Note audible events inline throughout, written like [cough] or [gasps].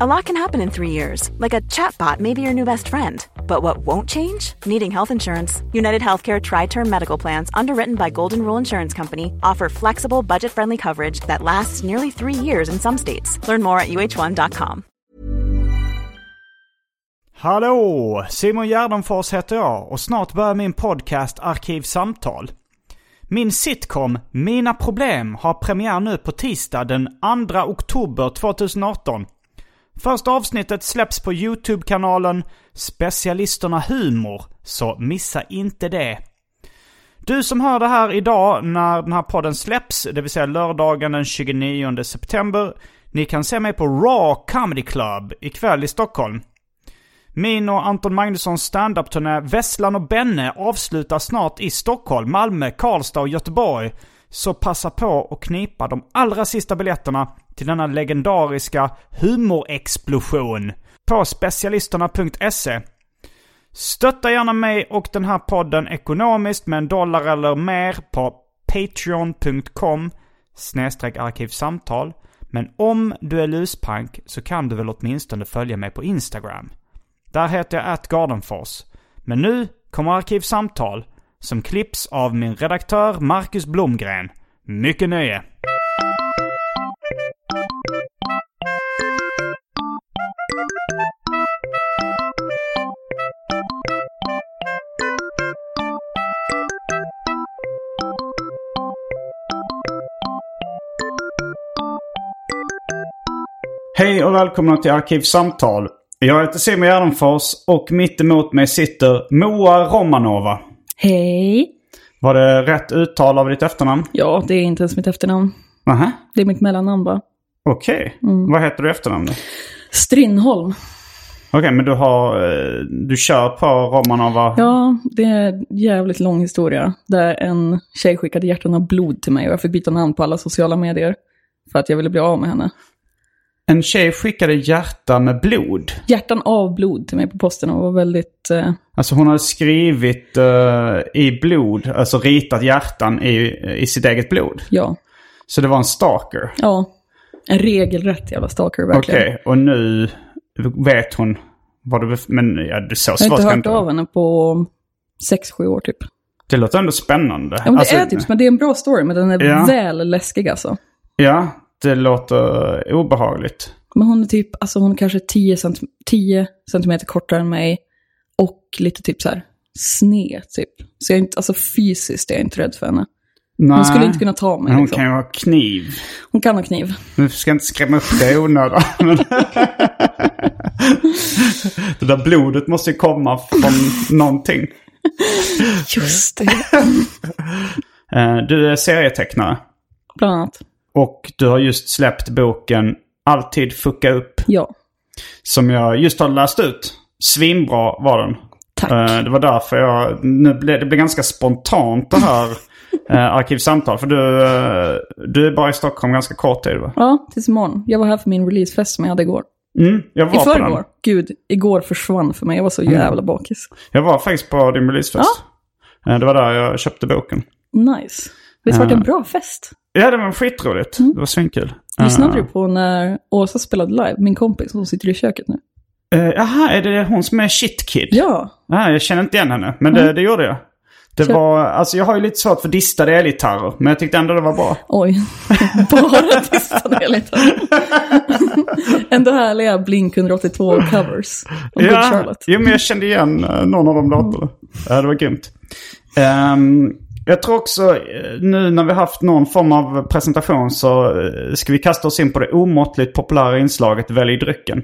A lot can happen in three years, like a chatbot may be your new best friend. But what won't change? Needing health insurance. United Healthcare Tri Term Medical Plans, underwritten by Golden Rule Insurance Company, offer flexible, budget friendly coverage that lasts nearly three years in some states. Learn more at uh1.com. Hallå! Simon Gärdenfors heter jag och snart börjar min podcast Arkivsamtal. Min sitcom Mina Problem har premiär nu på tisdag den 2 oktober 2018. Första avsnittet släpps på YouTube-kanalen Specialisterna Humor, så missa inte det. Du som hör det här idag när den här podden släpps, det vill säga lördagen den 29 september, ni kan se mig på Raw Comedy Club ikväll i Stockholm. Min och Anton Magnussons standup-turné Vesslan och Benne avslutar snart i Stockholm, Malmö, Karlstad och Göteborg. Så passa på att knipa de allra sista biljetterna till denna legendariska humorexplosion på specialisterna.se. Stötta gärna mig och den här podden ekonomiskt med en dollar eller mer på patreon.com snedstreck arkivsamtal. Men om du är luspank så kan du väl åtminstone följa mig på Instagram. Där heter jag atgardenfors. Men nu kommer Arkivsamtal som klipps av min redaktör Marcus Blomgren. Mycket nöje! Hej och välkomna till Arkivsamtal. Jag heter Simon Gärdenfors och mitt emot mig sitter Moa Romanova. Hej! Var det rätt uttal av ditt efternamn? Ja, det är inte ens mitt efternamn. Nähä, Det är mitt mellannamn bara. okej. Vad heter du i efternamn då? Strindholm. Okej, men du har... eh, Du kör på Romanova? Ja, det är en jävligt lång historia. Där en tjej skickade hjärtan av blod till mig och jag fick byta namn på alla sociala medier. För att jag ville bli av med henne. En tjej skickade hjärta med blod. Hjärtan av blod till mig på posten och var väldigt... Eh, Alltså hon hade skrivit eh, i blod, alltså ritat hjärtan i, i sitt eget blod. ja. Så det var en stalker. Ja. En regelrätt jävla stalker Okej, verkligen. och nu vet hon vad du... Men ja, det så Jag har svårt inte hört inte av henne på sex sju år typ. Det låter ändå spännande. Ja, men det Alltså, är typ, men det är en bra story, men den är Ja. väl läskig alltså. Ja, det låter obehagligt. Men hon är typ, alltså hon är kanske 10, cent 10 centimeter kortare än mig. Och lite typ så här sned typ. Så jag är inte, alltså fysiskt är jag inte rädd för henne. Nej, Hon skulle inte kunna ta mig men hon liksom. kan ju ha kniv. Hon kan ha kniv. Nu ska inte skrämma upp dig i onödan. [laughs] [laughs] det där blodet måste ju komma från någonting. Just det. [laughs] Eh, Du är serietecknare. Bland annat. Och du har just släppt boken Alltid fucka upp. Ja. Som jag just har läst ut. Svinbra var den. Tack. Eh, Det var därför jag... Nu blev, det blev ganska spontant det här [laughs] eh, arkivsamtal. För du, eh, du är bara i Stockholm ganska kort tid va? Ja, tills imorgon. Jag var här för min releasefest som jag hade igår. Mm, jag var I på förrgår. den. Gud, igår försvann för mig. Jag var så jävla bakis. Jag var faktiskt på din releasefest. Eh, Det var där jag köpte boken. Nice. Visst var det en bra fest? Ja, det var skitroligt. Det var svinkul. Lyssnade du på när Åsa spelade live? Min kompis, hon sitter i köket nu. eh, Jaha, är det hon som är shitkid? Ja. Ah, jag känner inte igen henne, men det, det gjorde jag. Det Kör. var, alltså jag har ju lite svårt för distade elgitarrer, men jag tyckte ändå det var bra. Oj, [laughs] bara jag lite. [laughs] Ändå härliga Blink 182 covers. Och Good Ja, Charlotte. jo, men jag kände igen eh, någon av de låtarna. Ja, det var grymt. Ehm, jag tror också, eh, nu när vi haft någon form av presentation så eh, ska vi kasta oss in på det omåttligt populära inslaget Välj drycken.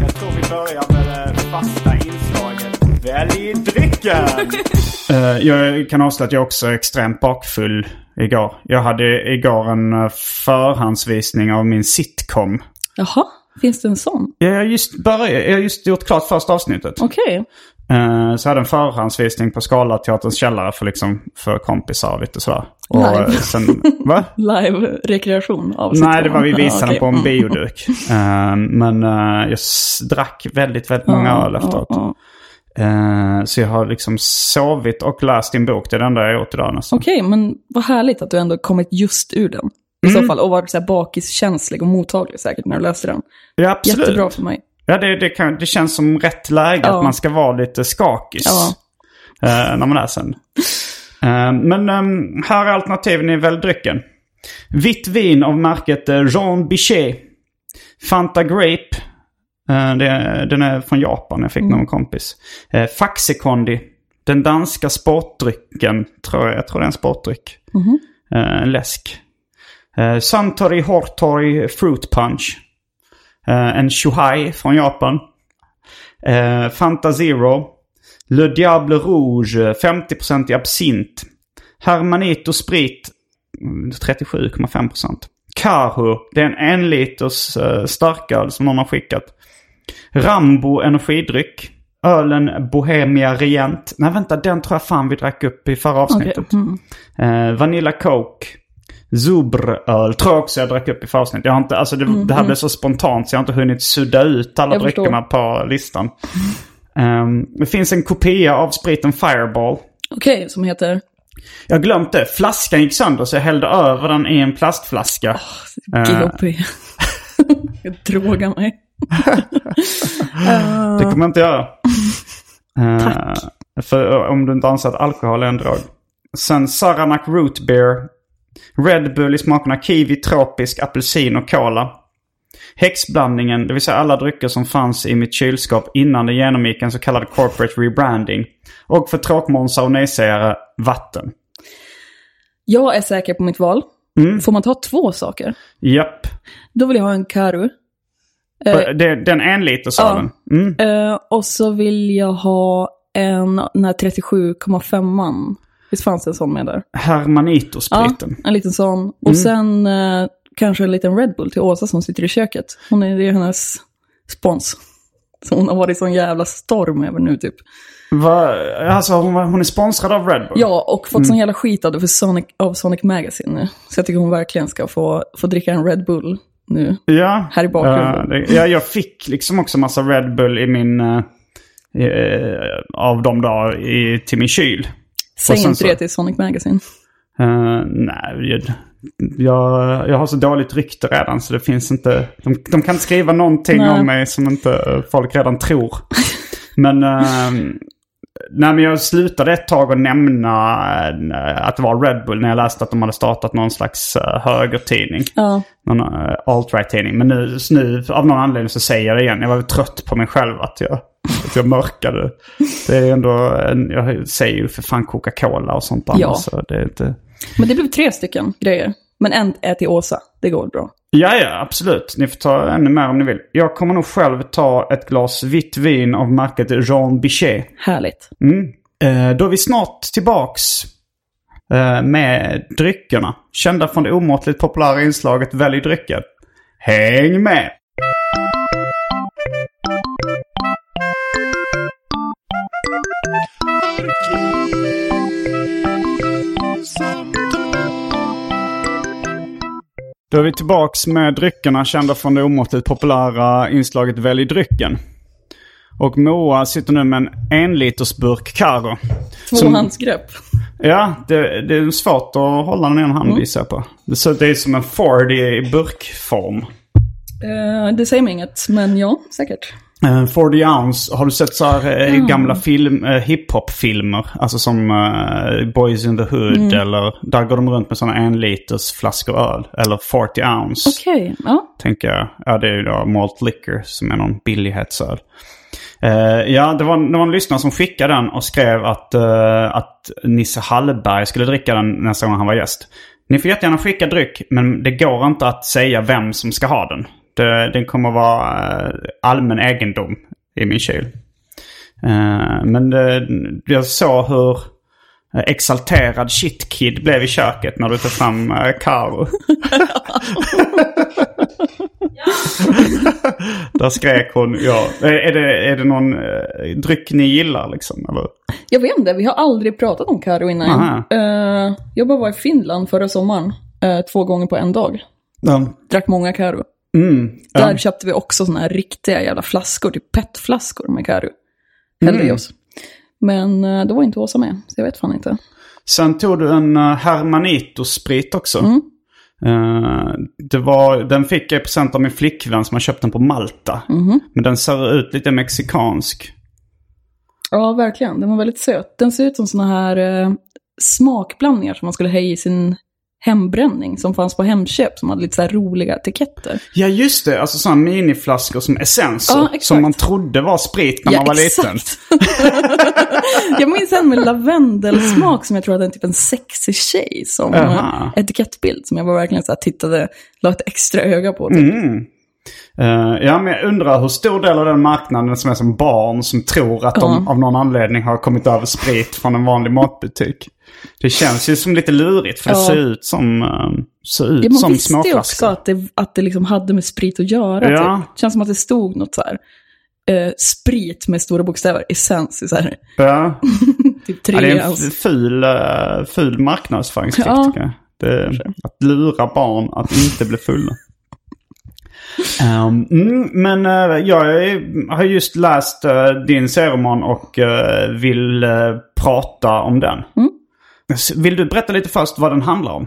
Jag tror vi börjar med det fasta inslaget Välj drycken! [laughs] Eh, jag kan avslöja att jag också är extremt bakfull igår. Jag hade igår en förhandsvisning av min sitcom. Jaha, finns det en sån? Jag har just, börjat, jag har just gjort klart första avsnittet. Okej. Eh, så jag hade en förhandsvisning på Skala Teaterns källare för, liksom, för kompisar och lite sådär. Live. sen, [laughs] va? Live-rekreation av Nej, det var vi visade okej. på en Mm. bioduk. Eh, men eh, jag drack väldigt, väldigt många öl efteråt. Eh, så jag har liksom sovit och läst din bok. Det är det enda jag har gjort idag nästan. Okej, men vad härligt att du ändå kommit just ur den. I Mm. så fall, och varit så här bakiskänslig och mottaglig säkert när du läste den. Ja, absolut. Jättebra för mig. Ja, det, det, kan, det känns som rätt läge Ja. att man ska vara lite skakis Ja. eh, när man läser den. Eh, men um, här är alternativen i väldrycken. Vitt vin av märket eh, Jean Bichet. Fanta Grape. Eh, det, den är från Japan, jag fick Mm. någon kompis. Uh, Faxekondi. Den danska sportdrycken, tror jag, jag tror det är en sportdryck. Eh, en läsk. Uh, Suntory Hortory Fruit Punch. Eh, en Shuhai från Japan. Uh, Fanta Zero. Le Diable Rouge, 50% i absint. Hermanito Sprit, mm, 37,5%. Kahu, det är en en liters uh, starköl som någon har skickat. Rambo energidryck. Ölen Bohemia Rient. Nej vänta, den tror jag fan vi drack upp i förra avsnittet. Okej. Mm. Eh, Vanilla Coke. Zubröl tror jag också jag drack upp i förra. Jag har inte, alltså det, det här blev så spontant så jag har inte hunnit sudda ut alla Jag förstår. dryckerna på listan. Ehm, det finns en kopia av spriten Fireball. Okej, som heter? Jag har glömt det. Flaskan gick sönder så jag hällde över den i en plastflaska. Eh, GHP. [laughs] jag drogar mig. [laughs] Det kommer jag inte göra. Eh, För eh, om du inte anser att alkohol är en drog. Sen Saranac Root Beer. Red Bull i smakerna kiwi, tropisk, apelsin och cola. Häxblandningen, det vill säga alla drycker som fanns i mitt kylskåp innan det genomgick en så kallad corporate rebranding. Och för tråkmånsar och nejsägare, vatten. Jag är säker på mitt val. Mm. Får man ta två saker? Japp. Då vill jag ha en Karu. Eh, Det, den en liter sa den. Mm. eh, och så vill jag ha en, den här 37,5an. Visst fanns det en sån med där? Hermanito-spriten. en liten sån. Mm. Och sen eh, kanske en liten Red Bull till Åsa som sitter i köket. Hon är, det är hennes spons. Så hon har varit i sån jävla storm över nu typ. Va, alltså hon, hon är sponsrad av Red Bull? Ja, och fått Mm. sån jävla skit av det för Sonic, av Sonic Magazine nu. Så jag tycker hon verkligen ska få, få dricka en Red Bull nu. Ja. Här i bakgrunden. Ja, ja, jag fick liksom också massa Red Bull i min... eh, eh, av dem då i, till min kyl. Säg inte så- det till Sonic Magazine. Eh, nej, jag, jag, jag har så dåligt rykte redan så det finns inte... De, de kan inte skriva någonting Nej. om mig som inte folk redan tror. Men... eh, nej, men jag slutade ett tag att nämna eh, att det var Red Bull när jag läste att de hade startat någon slags uh, högertidning. Ja, någon uh, alt-right-tidning. Men nu, nu av någon anledning så säger jag det igen. Jag var trött på mig själv att jag, att jag mörkade. Det är ändå, en, jag säger ju för fan Coca-Cola och sånt annars. Ja. Så det är inte... men det blev tre stycken grejer. Men en är till Åsa, det går bra. Ja, ja, absolut. Ni får ta ännu mer om ni vill. Jag kommer nog själv ta ett glas vitt vin av märket Jean Bichet. Härligt. Mm. Eh, då är vi snart tillbaks eh, med dryckerna. Kända från det omåttligt populära inslaget Välj drycker. Häng med! Då är vi tillbaks med dryckerna kända från det omåttligt populära inslaget Välj drycken. Och Moa sitter nu med en enlitersburk Karo. Som- Tvåhandsgrepp. Ja, det, det är svårt att hålla den i en hand visar jag på. Det, det är som en Ford i burkform. Eh, det säger mig inget, men ja, säkert. Uh, 40 ounce, har du sett så här eh, gamla film, eh, hiphop-filmer? Alltså som eh, Boys in the Hood eller där går de runt med sådana en liters flaskor öl. Eller 40 ounce. Okej, ja. tänker jag. Ja, det är ju då malt liquor som är någon billighetsöl. Eh, ja, det var, en lyssnare som skickade den och skrev att, eh, att Nisse Hallberg skulle dricka den nästa gång han var gäst. Ni får jättegärna skicka dryck, men det går inte att säga vem som ska ha den. Det, den kommer vara eh, allmän egendom i min kyl. Eh, men jag såg hur eh, exalterad shitkid blev i köket när du tog fram Karo. [laughs] Där skrek hon ja. Är det, är det någon dryck ni gillar liksom? Eller? Jag vet inte, vi har aldrig pratat om Karo innan. Uh, jag bara var i Finland förra sommaren. Uh, två gånger på en dag. Ja. Drack många Karo. Mm. Där Ja. köpte vi också såna här riktiga jävla flaskor, typ petflaskor med Karo. Hällde Mm. i oss. Men uh, då var inte Åsa med, så jag vet fan inte. Sen tog du en uh, Hermanito-sprit också. Mm. Eh, det var, den fick jag i present av min flickvän som har köpt den på Malta. Mhm. Men den ser ut lite mexikansk. Ja, verkligen. Den var väldigt söt. Den ser ut som såna här eh, smakblandningar som man skulle ha i sin hembränning som fanns på Hemköp som hade lite så roliga etiketter. Ja just det, alltså sådana miniflaskor som essenser. Ja, exakt. som man trodde var sprit när man var liten. [laughs] jag minns en med lavendelsmak som jag tror hade en typ en sexig tjej som Aha. eh, etikettbild som jag var verkligen så här tittade, la ett extra öga på. Typ. Mm. Eh, ja, men jag undrar hur stor del av den marknaden som är som barn som tror att de av någon anledning har kommit över sprit från en vanlig matbutik. Det känns ju som lite lurigt för det Ja. ser ut som, uh, ser ut Ja, man som visste ju också småflaskor. att det, att det liksom hade med sprit att göra. Ja. Typ. känns som att det stod något så här. Eh, sprit med stora bokstäver, essens i så här, Ja. [laughs] typ Ja, det är en ful, uh, ful marknadsföringstrick Ja. Det, att lura barn att inte bli fulla. Um, mm, men eh, jag har just läst eh, din serieroman och eh, vill prata om den. Mm. Vill du berätta lite först vad den handlar om?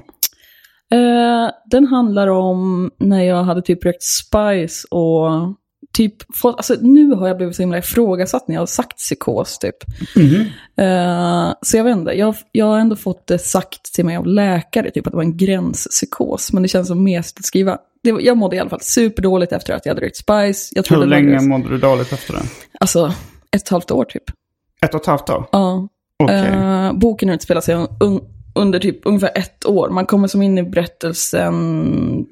Den handlar om när jag hade typ rökt spice och typ fått, alltså nu har jag blivit så himla ifrågasatt när jag har sagt psykos typ. Eh, så jag vet inte, jag, jag har ändå fått det sagt till mig av läkare, typ att det var en gränspsykos. Men det känns som mer att skriva. Det, jag mådde i alla fall superdåligt efter att jag hade rökt spice. Jag Hur länge mådde du dåligt efter det? Alltså, ett och ett halvt år typ. Ett och ett halvt år? Ja. Okej. Eh, boken utspelar sig un, under typ ungefär ett år. Man kommer som in i berättelsen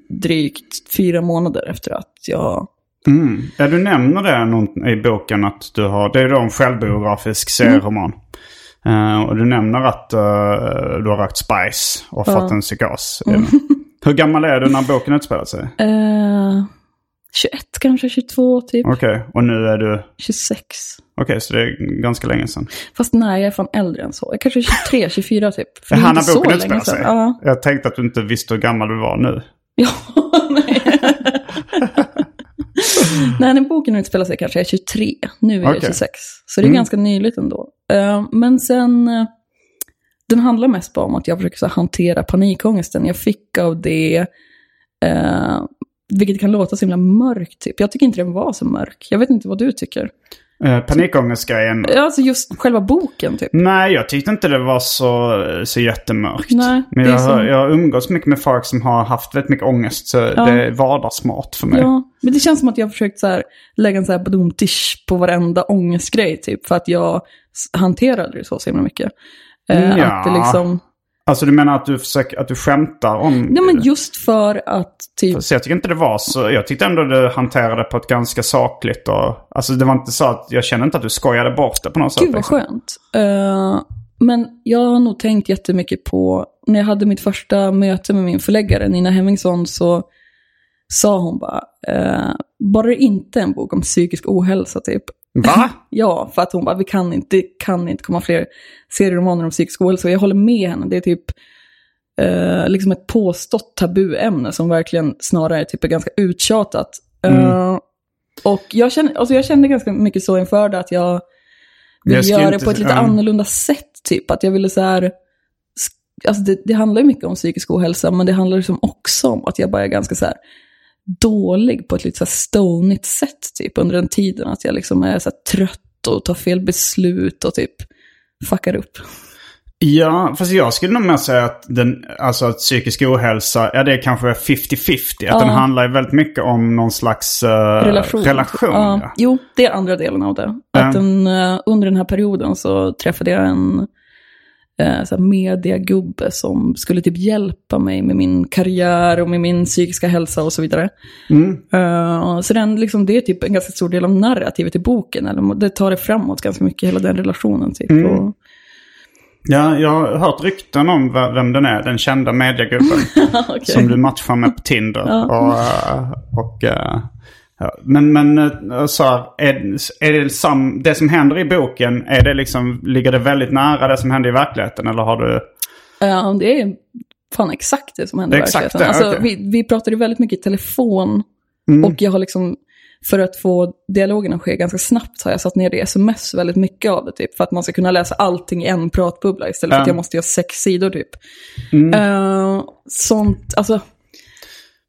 drygt fyra månader efter att jag... Mm. Ja, du nämner det någon, i boken att du har, det är då en självbiografisk serieroman. Eh, och du nämner att eh, du har rökt spice och fått en psykos. i den. Hur gammal är du när boken utspelar sig? eh, 21 kanske, 22 typ. Okej, och nu är du... 26. Okej, så det är ganska länge sedan. Fast nej, jag är fan äldre än så. Jag kanske är 23, 24 typ. För Det är när boken utspelar sig. Ja. Jag tänkte att du inte visste hur gammal du var nu. [laughs] Ja, nej. nej, när boken utspelar sig kanske jag är 23. Nu är jag Okej. 26. Så det är Mm. ganska nyligt ändå. Eh, men sen, eh, den handlar mest bara om att jag försöker så här, hantera panikångesten jag fick av det. Uh, vilket kan låta så himla mörkt typ. Jag tycker inte den var så mörk. Jag vet inte vad du tycker. Uh, Panikångestgrejen. Ja, Alltså just själva boken typ. Nej, jag tyckte inte det var så, så jättemörkt. Nej, Men jag, har- som- jag umgås mycket med folk som har haft väldigt mycket ångest. Så det är vardagsmat för mig. Ja, men det känns som att jag har försökt så här, lägga en så här badum-tisch på varenda ångestgrej typ. För att jag hanterade det så, så himla mycket. Eh, Ja. Att det liksom, Alltså du menar att du försöker, att du skämtar om... ja men just för att typ, Så jag tycker inte det var så. Jag tyckte ändå du hanterade det på ett ganska sakligt och... Alltså det var inte så att, jag kände inte att du skojade bort det på något sätt. gud vad liksom. skönt. Eh, men jag har nog tänkt jättemycket på, när jag hade mitt första möte med min förläggare Nina Hemmingsson så sa hon bara, eh, bara det inte en bok om psykisk ohälsa typ. Va? [laughs] Ja, för att hon bara, vi kan inte, det kan inte komma fler serieromaner om psykisk ohälsa. Jag håller med henne, det är typ eh, liksom ett påstått tabuämne som verkligen snarare typ är ganska uttjatat. Eh, och jag kände, alltså jag kände ganska mycket så inför det att jag vill göra det på ett lite ja. annorlunda sätt. Typ att jag ville så här, alltså det, det handlar ju mycket om psykisk ohälsa, men det handlar liksom också om att jag bara är ganska så här dålig på ett lite så här stonigt sätt typ under den tiden. Att jag liksom är så trött och tar fel beslut och typ fuckar upp. Ja, fast jag skulle nog mer säga att den, alltså att psykisk ohälsa, ja det är kanske 50-50. Att Ja. den handlar väldigt mycket om någon slags eh, relation. relation ja. ja. Jo, det är andra delen av det. Att den, eh, under den här perioden så träffade jag en uh, här mediagubbe som skulle typ hjälpa mig med min karriär och med min psykiska hälsa och så vidare. Mm. Eh, så den, liksom, det är typ en ganska stor del av narrativet i boken. Eller, det tar det framåt ganska mycket, hela den relationen. Typ. Mm. Och, Ja, jag har hört rykten om vem den är. Den kända mediegubben. [laughs] Okej. Som du matchar med på Tinder. Ja. Och, eh, och, eh, ja. Men, men eh, så här, är, är det, sam, det som händer i boken, är det liksom, ligger det väldigt nära det som händer i verkligheten? Eller har du... Ja, det är fan exakt det som händer Det i verkligheten. det, Alltså, okej. vi, vi pratade väldigt mycket i telefon. Mm. Och jag har liksom, för att få dialogen att ske ganska snabbt, har jag satt ner det i sms väldigt mycket av det. Typ, för att man ska kunna läsa allting i en pratbubbla istället för Ja. att jag måste göra sex sidor typ. Mm. Eh, sånt, alltså.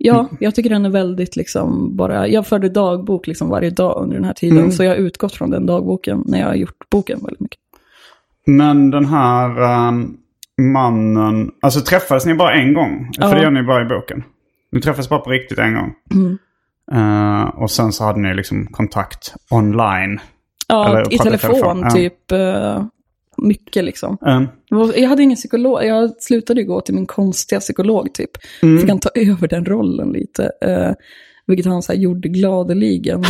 Ja, jag tycker den är väldigt liksom bara, jag förde dagbok liksom varje dag under den här tiden. Mm. Så jag har utgått från den dagboken när jag har gjort boken väldigt mycket. Men den här ehm, mannen, alltså träffades ni bara en gång? Ja. För det gör ni bara i boken. Ni träffades bara på riktigt en gång. Mm. Eh, och sen så hade ni liksom kontakt online. Ja, i telefon, telefon, typ. eh, mycket liksom. Var- Jag hade ingen psykolog, jag slutade ju gå till min konstiga psykolog typ. Mm. Fick han ta över den rollen lite. eh, vilket han så här gjorde gladeligen.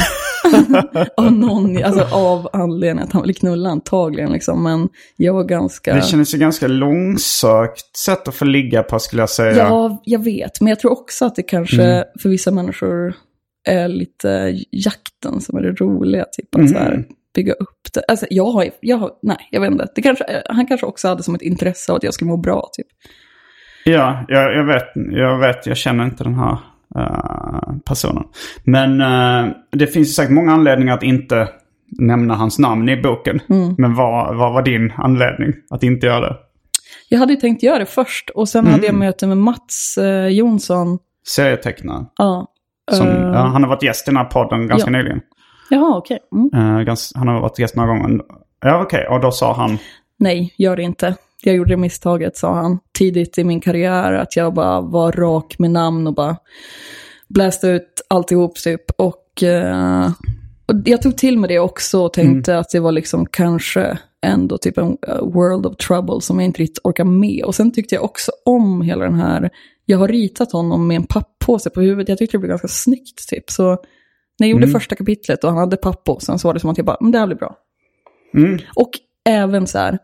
[laughs] av någon, alltså av anledningen att han ville knulla antagligen liksom. Men jag var ganska... Det kändes ju ganska långsökt sätt att få ligga på skulle jag säga. Ja, jag vet. Men jag tror också att det kanske Mm. för vissa människor är lite jakten som är det roliga. Typ att Mm. så här, bygga upp det. Alltså jag har, jag har, nej jag vet inte. Det kanske, han kanske också hade som ett intresse av att jag skulle må bra typ. Ja, jag, jag, vet, jag vet, jag känner inte den här eh, personen. Men eh, det finns ju säkert många anledningar att inte nämna hans namn i boken. Mm. Men vad, vad var din anledning att inte göra det? Jag hade ju tänkt göra det först och sen Mm. hade jag möte med Mats eh, Jonsson. Serietecknaren. Ja. Som, ja, han har varit gäst i den här podden ganska ja. nyligen. Jaha, okej. Mm. Eh, han har varit gäst några gånger. Ja, okej. Och då sa han... Nej, gör det inte. Jag gjorde misstaget, sa han, tidigt i min karriär. Att jag bara var rak med namn och bara bläste ut alltihop typ. Och, eh, och jag tog till mig det också och tänkte att det var liksom kanske ändå typ en eh, world of trouble som jag inte riktigt orkar med. Och sen tyckte jag också om hela den här, jag har ritat honom med en papppåse på huvudet. Jag tyckte det blev ganska snyggt typ. Så när jag gjorde första kapitlet och han hade papppåsen så var det som att jag bara, men det här blir bra. Mm, Och även så här,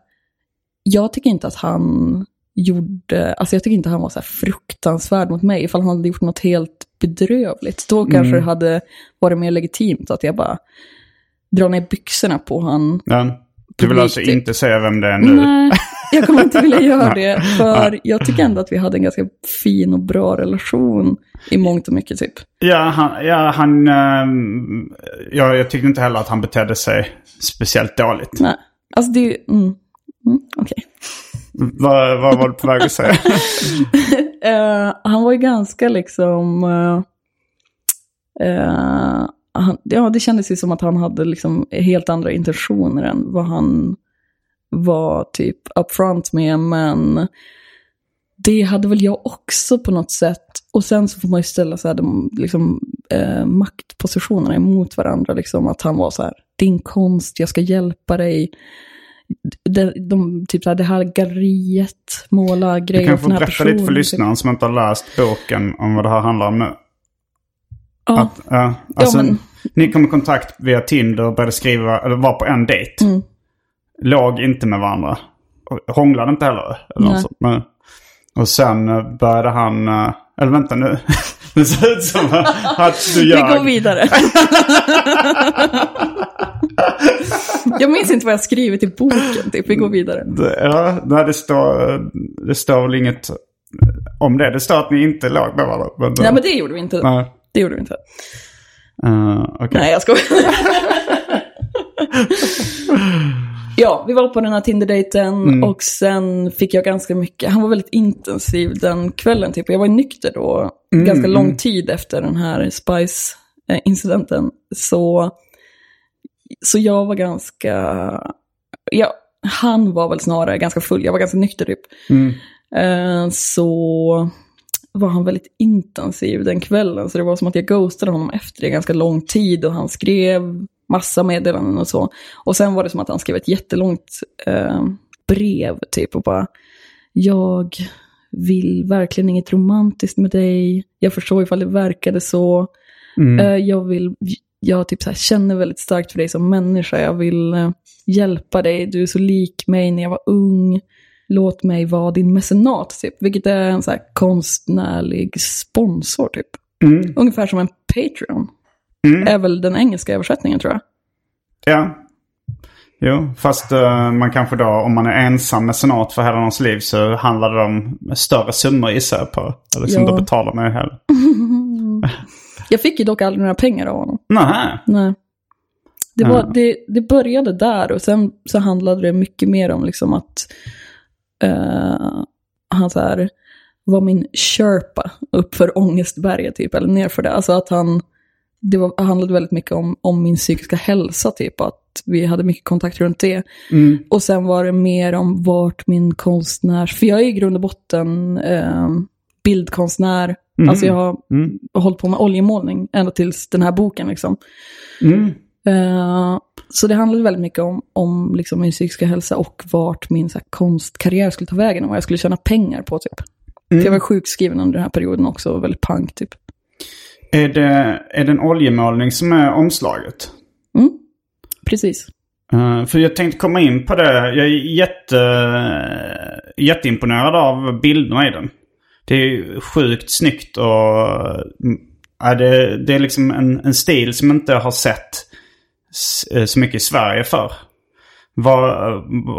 jag tycker inte att han gjorde, alltså jag tycker inte han var så här fruktansvärd mot mig. Ifall han hade gjort något helt bedrövligt, då kanske det hade varit mer legitimt att jag bara drar ner byxorna på han. ja. Du vill alltså inte säga vem det är nu? Nej, [laughs] jag kommer inte vilja göra det. För jag tycker ändå att vi hade en ganska fin och bra relation i mångt och mycket typ. Ja, han... Ja, han ehm, ja, jag tyckte inte heller att han betedde sig speciellt dåligt. Nej, alltså det är ju, mm, mm, okej. Vad, vad var du på väg att säga? [laughs] Eh, han var ju ganska liksom... eh, eh, han, ja, det kändes ju som att han hade liksom helt andra intentioner än vad han var typ upfront med. Men det hade väl jag också på något sätt. Och sen så får man ju ställa så här, de, liksom, eh, maktpositionerna emot varandra. Liksom, att han var så här, din konst, jag ska hjälpa dig. De, de, typ så här, det här galleriet, måla Du grejer kan för få berätta personen. lite för typ. lyssnaren som inte har läst boken om vad det här handlar om nu. Ja, Att, ja, alltså, men- Ni kom i kontakt via Tinder och började skriva, eller var på en dejt. Mm. Låg inte med varandra. Hånglade inte heller. Eller något sånt. Men, och sen eh, började han, eh, eller vänta nu. [laughs] det ser ut som att du vi gör. går vidare. [laughs] jag minns inte vad jag skrivit i boken, typ. Vi går vidare. Ja, det står, det står väl inget om det. Det står att ni inte låg med varandra. Men, Nej, men det gjorde vi inte. Nej. Det gjorde vi inte. Eh, okej. Nej, jag skojar. [laughs] ja, vi var på den här Tinder-dejten Mm. och sen fick jag ganska mycket, han var väldigt intensiv den kvällen typ. Jag var nykter då, Mm, ganska lång mm. tid efter den här Spice-incidenten. Så, så jag var ganska, ja, han var väl snarare ganska full, jag var ganska nykter typ. Mm. Eh, så var han väldigt intensiv den kvällen. Så det var som att jag ghostade honom efter det ganska lång tid och han skrev massa meddelanden och så. Och sen var det som att han skrev ett jättelångt eh, brev typ och bara Jag vill verkligen inget romantiskt med dig. Jag förstår ifall det verkade så. Mm. Eh, jag vill, jag typ så känner väldigt starkt för dig som människa. Jag vill eh, hjälpa dig. Du är så lik mig när jag var ung. låt mig vara din mecenat, typ. Vilket är en så konstnärlig sponsor, typ. Mm. Ungefär som en Patreon. Mm. Är väl den engelska översättningen, tror jag. Ja. Jo, fast eh, man kanske då, om man är ensam med senat för hela ens liv så handlar det om större summor gissar jag på. Eller som Ja. då betalar man ju hellre. Jag fick ju dock aldrig några pengar av honom. Nej. Nej. Det, var, Ja. det, det började där och sen så handlade det mycket mer om liksom att eh, han så här var min Sherpa uppför Ångestberget typ, eller nerför det. Alltså att han, det var, handlade väldigt mycket om, om min psykiska hälsa typ, att vi hade mycket kontakt runt det. Mm. Och sen var det mer om vart min konstnärs, för jag är i grund och botten eh, bildkonstnär. Mm. Alltså jag har Mm. hållit på med oljemålning ända tills den här boken liksom. Mm. Eh, så det handlade väldigt mycket om, om liksom min psykiska hälsa och vart min så här, konstkarriär skulle ta vägen och vad jag skulle tjäna pengar på typ. Mm. Jag var sjukskriven under den här perioden också väldigt pank typ. Är, det, är det en oljemålning som är omslaget? Mm. Precis. Eh, för jag tänkte komma in på det. Jag är jätte, jätteimponerad av bilderna i den. Det är sjukt snyggt och mm, ja, det, det är liksom en, en stil som jag inte har sett eh, så mycket i Sverige för. Vad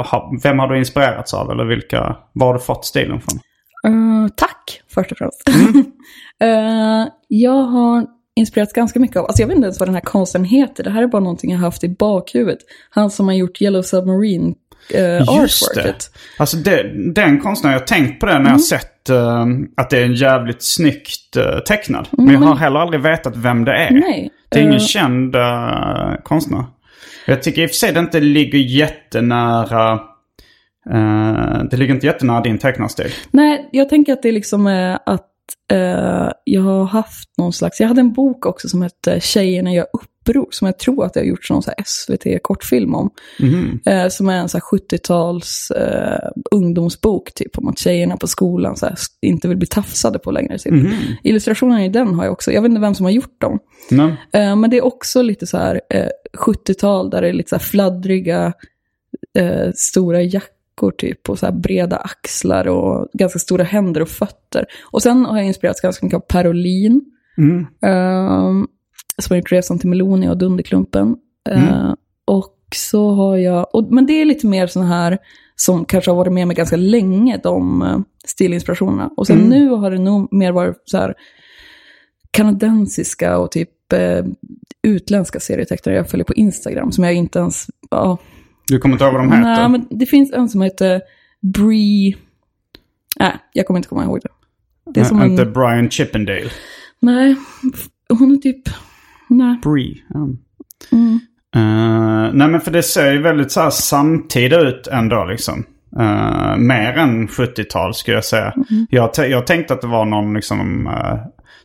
har- vem har du inspirerats av eller vilka, var har du fått stilen från? Eh, tack, först och främst. Mm. [laughs] Eh, jag har inspirerats ganska mycket av, alltså jag vet inte ens vad den här konsten heter, det här är bara någonting jag har haft i bakhuvudet. Han som har gjort Yellow Submarine uh, Just det. Alltså det, den konstnären, jag har tänkt på det när jag har sett eh, att det är en jävligt snyggt uh, tecknad. Men jag har heller aldrig vetat vem det är. Nej. Det är ingen eh, känd uh, konstnär. Jag tycker i och för sig det inte ligger jättenära... Uh, det ligger inte jättenära din tecknarstil. Nej, jag tänker att det liksom är att eh, jag har haft någon slags, jag hade en bok också som hette Tjejerna gör uppror, som jag tror att jag har gjort någon SVT-kortfilm om. Mhm. Eh, som är en så här 70-tals eh, ungdomsbok, typ om att tjejerna på skolan så här, inte vill bli tafsade på längre. Typ. Mhm. Illustrationerna i den har jag också, jag vet inte vem som har gjort dem. Men, Eh, men det är också lite så här eh, 70-tal där det är lite så här fladdriga eh, stora jackor typ och så breda axlar och ganska stora händer och fötter. Och sen har jag inspirerats ganska mycket av Parolin. mm. eh, som har gjort Resan till Meloni och Dunderklumpen. Eh, Och så har jag, och, men det är lite mer sådana här som kanske har varit med mig ganska länge, de eh, stilinspirationerna. Och sen Mm. nu har det nog mer varit så här kanadensiska och typ eh, utländska serietecknare jag följer på Instagram som jag inte ens, ja, Du kommer inte ihåg vad de heter? nej men det finns en som heter Bree, nej jag kommer inte komma ihåg det. Det är som Nej, en, Inte Brian Chippendale. nej, hon är typ, nej. Brie. ja. Mm. Eh, nej men för det ser ju väldigt så här samtida ut ändå liksom. Uh, mer än 70-tal skulle jag säga. Jag, t- jag tänkte att det var någon liksom eh,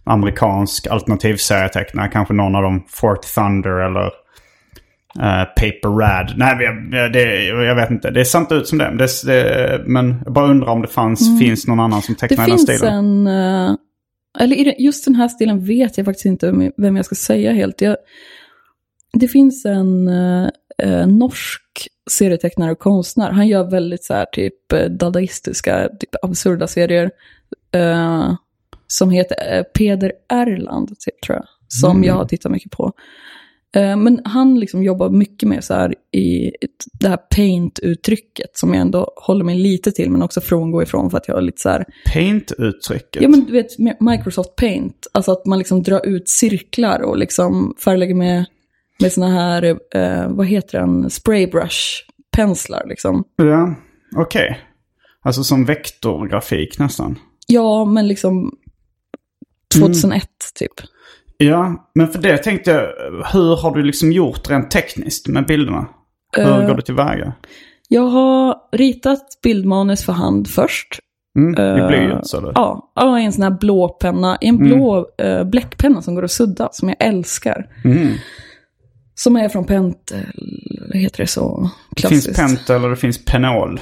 amerikansk alternativ serietecknare. Kanske någon av dem Fort Thunder eller eh, Paper Rad. Nej, jag, det, jag vet inte. Det ser inte ut som det. det, det men jag bara undrar om det fanns, finns någon annan som Det tecknar den finns stilen. en, eh, eller i det- just den här stilen vet jag faktiskt inte vem- jag ska säga helt. Jag, det finns en eh, norsk serietecknare och konstnär. Han gör väldigt så här typ dadaistiska, typ absurda serier. som heter Peder Erland, typ, tror jag. Som Mm. jag har tittat mycket på. Eh, Men han liksom jobbar mycket med så här i det här paint-uttrycket som jag ändå håller mig lite till men också frångår ifrån för att jag är lite så här Paint-uttrycket. Ja men du vet Microsoft Paint, alltså att man liksom drar ut cirklar och liksom färglägger med, med såna här, eh, vad heter den, spraybrush-penslar liksom. Ja, okej. Alltså som vektorgrafik nästan. Ja, men liksom 2001 typ. Ja, men för det tänkte jag, hur har du liksom gjort rent tekniskt med bilderna? Hur Eh. går du tillväga? Jag har ritat bildmanus för hand först. Mm, I eh, blyerts eller? Ja, ja, i en sån här blå penna, i en blå eh, bläckpenna som går att sudda, som jag älskar. Mm. Som är från Pentel, heter det så Det klassiskt? finns Pentel och det finns Penol.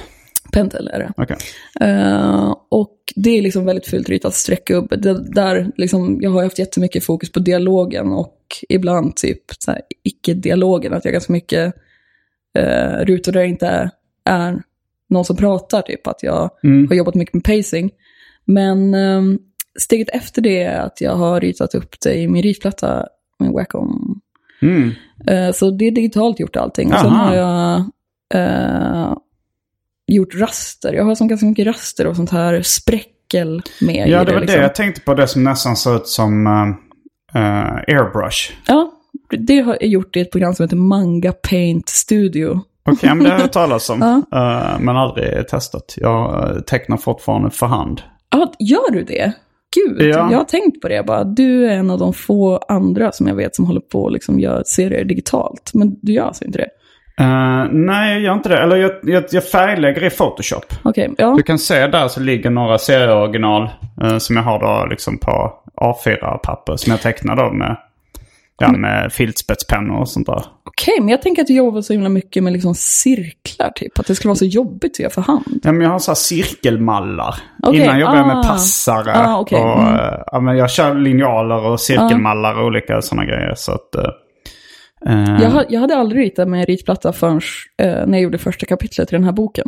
Pentel är det. Okej. Eh, och det är liksom väldigt fult ritat streckgubbe. Det, där liksom, jag har haft jättemycket fokus på dialogen och ibland typ icke-dialogen. Att jag har ganska mycket uh, rutor där det inte är, är någon som pratar, typ att jag Mm. har jobbat mycket med pacing. Men ehm, steget efter det är att jag har ritat upp det i min ritplatta med Wacom. Mm. Eh, så det är digitalt gjort allting. Och sen har jag eh, gjort raster. Jag har som ganska mycket raster och sånt här spräckel med Ja, det var liksom. det jag tänkte på. Det som nästan ser ut som eh, airbrush. Ja, det har jag gjort i ett program som heter Manga Paint Studio. Okej, men det har jag [laughs] talas om. Ja. Eh, men aldrig testat. Jag tecknar fortfarande för hand. Ja, gör du det? Gud, Ja. jag har tänkt på det. Bara, du är en av de få andra som jag vet som håller på att liksom göra serier digitalt. Men du gör alltså inte det? Eh, nej, jag gör inte det. Eller jag, jag, jag färglägger i Photoshop. Okej, ja. Du kan se där så ligger några serieoriginal eh, som jag har då liksom på A4-papper som jag tecknar då med, ja, med filtspetspennor och sånt där. Okej, men jag tänker att du jobbar så himla mycket med liksom cirklar, typ. Att det skulle vara så jobbigt att göra för hand. Ja, men jag har så här cirkelmallar. Okej, Innan jobbade jag med ah. passare. Ah, okej, och, mm. eh, ja, men jag kör linjaler och cirkelmallar och olika sådana grejer. Så att, Jag, ha- jag hade aldrig ritat med ritplatta förrän eh, när jag gjorde första kapitlet i den här boken.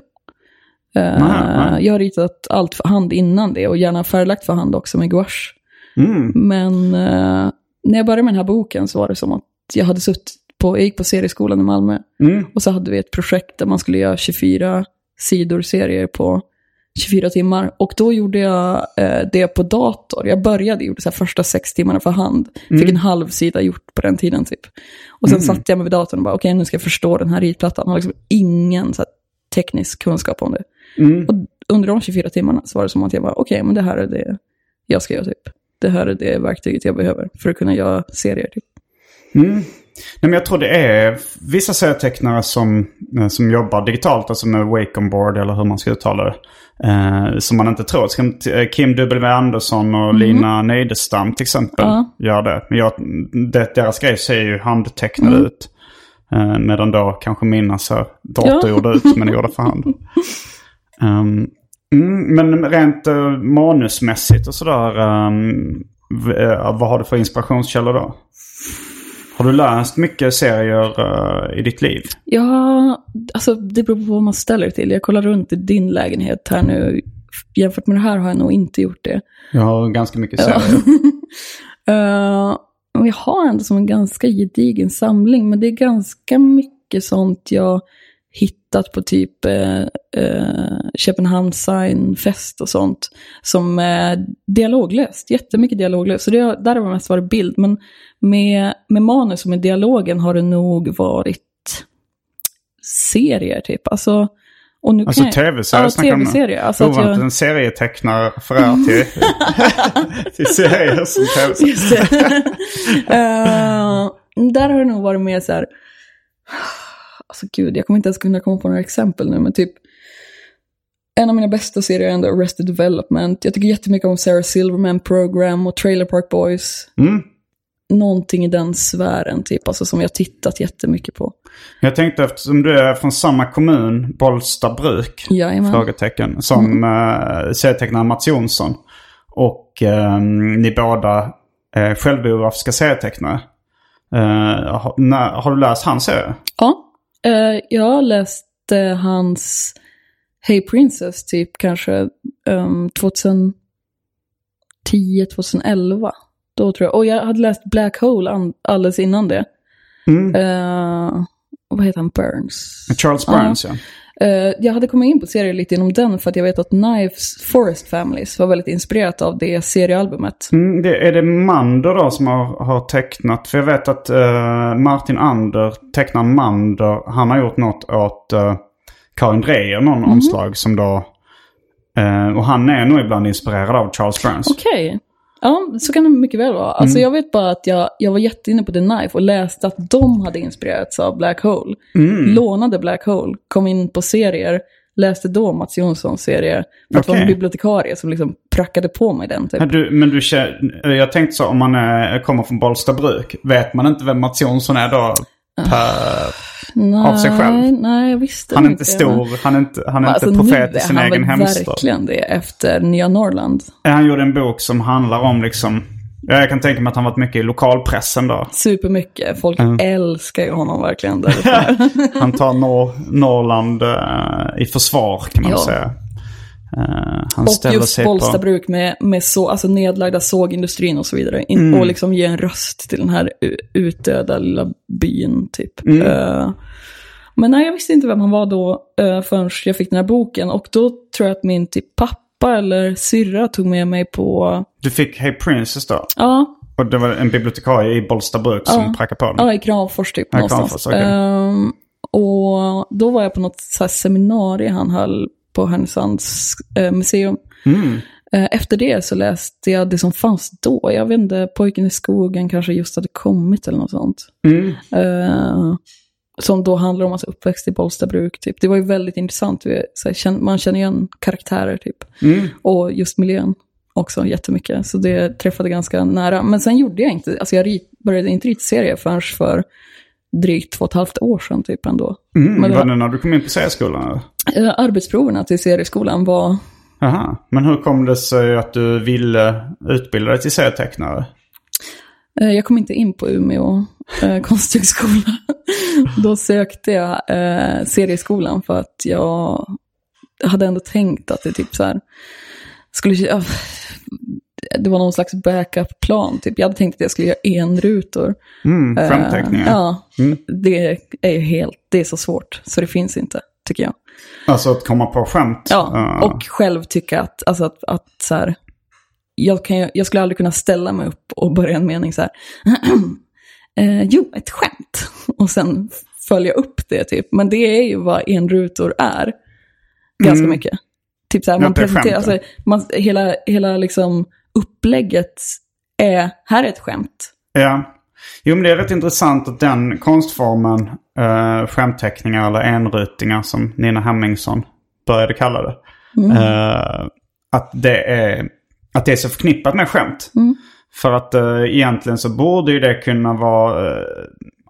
Eh, nej. Jag har ritat allt för hand innan det och gärna färglagt för hand också med gouache. mm, Men eh, när jag började med den här boken så var det som att jag hade suttit på, jag gick på serieskolan i Malmö. mm, Och så hade vi ett projekt där man skulle göra 24 sidor serier på 24 timmar. Och då gjorde jag eh, det på dator. Jag började, gjorde så första sex timmarna för hand. Fick en halv sida gjort på den tiden typ. Och sen satte jag mig vid datorn och bara, okej nu ska jag förstå den här ritplattan. Jag har liksom ingen så här, teknisk kunskap om det. mm. Och under de 24 timmarna så var det som att jag bara, okej men det här är det jag ska göra typ. Det här är det verktyget jag behöver för att kunna göra serier typ. Mm. Nej, men jag tror det är vissa serietecknare som, eh, som jobbar digitalt, alltså med Wake on board eller hur man ska uttala det. Eh, som man inte tror. Eh, Kim W. Andersson och Lina Neidestam till exempel Ja. gör det. Men jag, det, deras grej ser ju handtecknade ut. Eh, medan då kanske mina ser datorgjorda ut, men gjorda för hand. Um, [laughs] mm, men rent uh, manusmässigt och sådär, um, vad har du för inspirationskällor då? Har du läst mycket serier eh, i ditt liv? Ja, alltså det beror på vad man ställer det till. Jag kollar runt i din lägenhet här nu. Jämfört med det här har jag nog inte gjort det. Jag har ganska mycket serier. [laughs] Men jag har ändå som en ganska gedigen samling, men det är ganska mycket sånt jag hittat på typ eh, eh, Köpenhamn Sign Fest och sånt. Som är dialoglöst, jättemycket dialoglöst. Så det, där har det mest varit bild, men med, med manus och med dialogen har det nog varit serier typ. Alltså, och nu Alltså tv-serier Ja, snackar tv-serier. Alltså Ovanligt jag... en serietecknare refererar till, [laughs] till serier som tv Just det. [laughs] Eh, där har det nog varit mer så här... Alltså gud, jag kommer inte ens kunna komma på några exempel nu, men typ... En av mina bästa serier är ändå Arrested Development. Jag tycker jättemycket om Sarah Silverman Program och Trailer Park Boys. Mm. Någonting i den sfären, typ, alltså som jag tittat jättemycket på. Jag tänkte eftersom du är från samma kommun, Bollstabruk, Jajamän. frågetecken, som mm. serietecknaren Mats Jonsson. Och eh, ni båda är självbiografiska serietecknare. Eh, har, när, har du läst hans serie? Ja, eh, jag har läst eh, hans Hey Princess typ kanske um, 2010, 2011. Då tror jag. Och jag hade läst Black Hole alldeles innan det. Mm. Eh, vad heter han? Burns. Charles Burns, ja. Eh, jag hade kommit in på serier lite inom den för att jag vet att Knives Forest Families var väldigt inspirerat av det seriealbumet. Mm, det, är det Mander då som har, har tecknat? För jag vet att eh, Martin Ander, tecknaren Mander, han har gjort något åt uh, Karin Dreyer, någon Mhm. omslag som då... och han är nog ibland inspirerad av Charles Burns. Okej. Ja, så kan det mycket väl vara. Alltså jag vet bara att jag, jag var jätteinne på The Knife och läste att de hade inspirerats av Black Hole. Lånade Black Hole, kom in på serier, läste då Mats Jonssons serie. För att det var en bibliotekarie som liksom prackade på mig den typ. Du, men du jag tänkte så om man är, kommer från Bollstabruk. Vet man inte vem Mats Jonsson är då? Per, Nej, av sig själv? Nej, jag visste han är inte stor, han är inte, han är Alltså, inte profet i sin han egen hemstad. verkligen det efter Nya Norrland. Han gjorde en bok som handlar om liksom Ja, jag kan tänka mig att han varit mycket i lokalpressen då. Supermycket. Folk Mm. älskar ju honom verkligen. [laughs] Han tar Nor- Norrland eh, i försvar kan man Ja. säga. Eh, han Och just på... Bollstabruk med, med så, alltså nedlagda sågindustrin och så vidare. In, Mm. Och liksom ge en röst till den här utdöda lilla byn typ. Mm. Eh, men nej, jag visste inte vem han var då uh, förrän jag fick den här boken. Och då tror jag att min typ pappa eller syrra tog med mig på, Du fick Hey Princess då? ja, Och det var en bibliotekarie i Bollstabruk som Ja. prackade på den? ja i Kramfors typ Ja, någonstans. Kramfors, okej. Ehm, och då var jag på något så seminarium han höll på Härnösands eh, museum. Mm. Eh, Efter det så läste jag det som fanns då. Jag vet inte, Pojken i skogen kanske just hade kommit eller något sånt. Mm. Eh, som då handlar om alltså uppväxt i Bollstabruk. Typ. Det var ju väldigt intressant. Man känner igen karaktärer typ. Mm. Och just miljön också jättemycket. Så det träffade ganska nära. Men sen gjorde jag inte, alltså jag började inte rita serier förrän för drygt två och ett halvt år sedan typ ändå. Mm. Men var det när du kom in på serieskolan? Eh, arbetsproverna till serieskolan var Aha. Men hur kom det sig att du ville utbilda dig till serietecknare? Eh, Jag kom inte in på Umeå eh, [laughs] konsthögskola. Då sökte jag eh, serieskolan för att jag hade ändå tänkt att det typ så här skulle... det var någon slags backup-plan. Typ. Jag hade tänkt att jag skulle göra enrutor. Mm, Eh, skämtteckningar. Ja, Mm. det är ju helt... Det är så svårt, så det finns inte, tycker jag. Alltså att komma på skämt. Ja, Eh, och själv tycka att, alltså att, att så här, jag, kan, jag skulle aldrig kunna ställa mig upp och börja en mening så här, [clears throat] eh, jo, ett skämt. [laughs] Och sen följa upp det typ. Men det är ju vad enrutor är. Ganska Mm. mycket. Typ så här, man presenterar, alltså, man, hela, hela liksom upplägget är, här är ett skämt. Ja. Jo, men det är rätt intressant att den konstformen, uh, skämtteckningar eller enrutingar som Nina Hemmingsson började kalla det. Mm. eh, att, det är, att det är så förknippat med skämt. Mm. För att uh, egentligen så borde ju det kunna vara eh,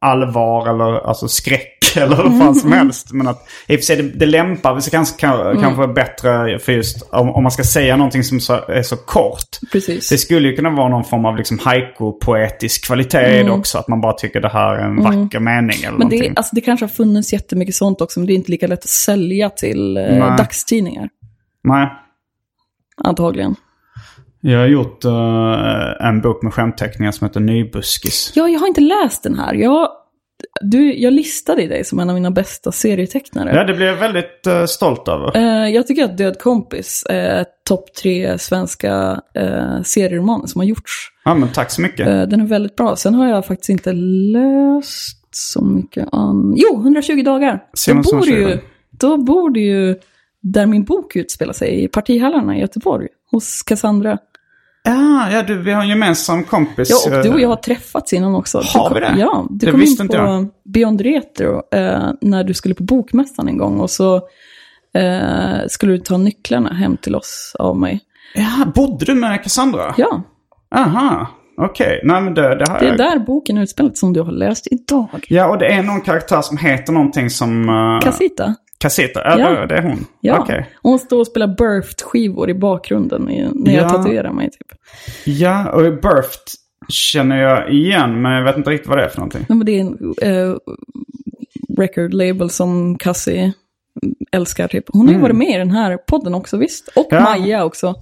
allvar eller alltså skräck [laughs] eller vad fan Mm, som [laughs] helst. Men att i och för sig det, det lämpar sig kanske, kan, Mm. kanske vara bättre för just om, om man ska säga någonting som så, är så kort. Precis. Det skulle ju kunna vara någon form av liksom haiku-poetisk kvalitet det också. Att man bara tycker det här är en vacker mening eller Mm. Men det, alltså, det kanske har funnits jättemycket sånt också, men det är inte lika lätt att sälja till eh, dagstidningar. Nej. Antagligen. Jag har gjort eh, en bok med skämtteckningar som heter Nybuskis. Ja, jag har inte läst den här. Jag, du, jag listade dig som en av mina bästa serietecknare. Ja, det blir jag väldigt eh, stolt över. Eh, jag tycker att Död kompis är topp tre svenska uh, serieromaner som har gjorts. Ja, men tack så mycket. Den är väldigt bra. Sen har jag faktiskt inte läst så mycket an... Jo, 120 dagar. Då bor, ju, då bor det ju där min bok utspelar sig, i partihallarna i Göteborg. Hos Cassandra. Ja, ja du, vi har en gemensam kompis. Ja, och du och jag eh, har träffats innan också. Har vi det? Ja, du Det kom in på jag. Beyond Retro eh, när du skulle på Bokmässan en gång. Och så eh, skulle du ta nycklarna hem till oss av mig. Ja, bodde du med Cassandra? Ja, Aha, okej. Nej, men det, det har det är jag... där boken är utspelad som du har läst idag. Ja, och det är någon karaktär som heter någonting som... Uh, Casita. Casita. Ja, Ja. det- är hon. Ja, Okej. hon står och spelar Birthed-skivor i bakgrunden när jag Ja. tatuerar mig. Typ. Ja, och Birthed känner jag igen, men jag vet inte riktigt vad det är för någonting. Nej, men det är en eh, record label som Cassie älskar. Typ. Hon har ju varit med i den här podden också, visst? Och Mm. Ja. Maja också.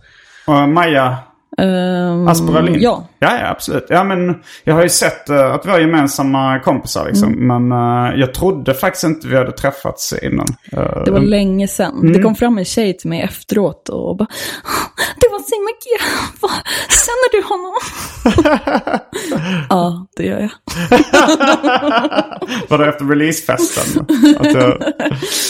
Och Maja Um, Asperalin? Ja, Ja, ja, absolut. Ja, men jag har ju sett eh, att vi har gemensamma kompisar liksom. Mm. Men eh, jag trodde faktiskt inte vi hade träffats innan. Eh, det var länge sedan. Mm. Det kom fram en tjej till mig efteråt och bara Det var Simon G. [laughs] Känner du honom? [laughs] ja, det gör jag. Var det efter releasefesten? att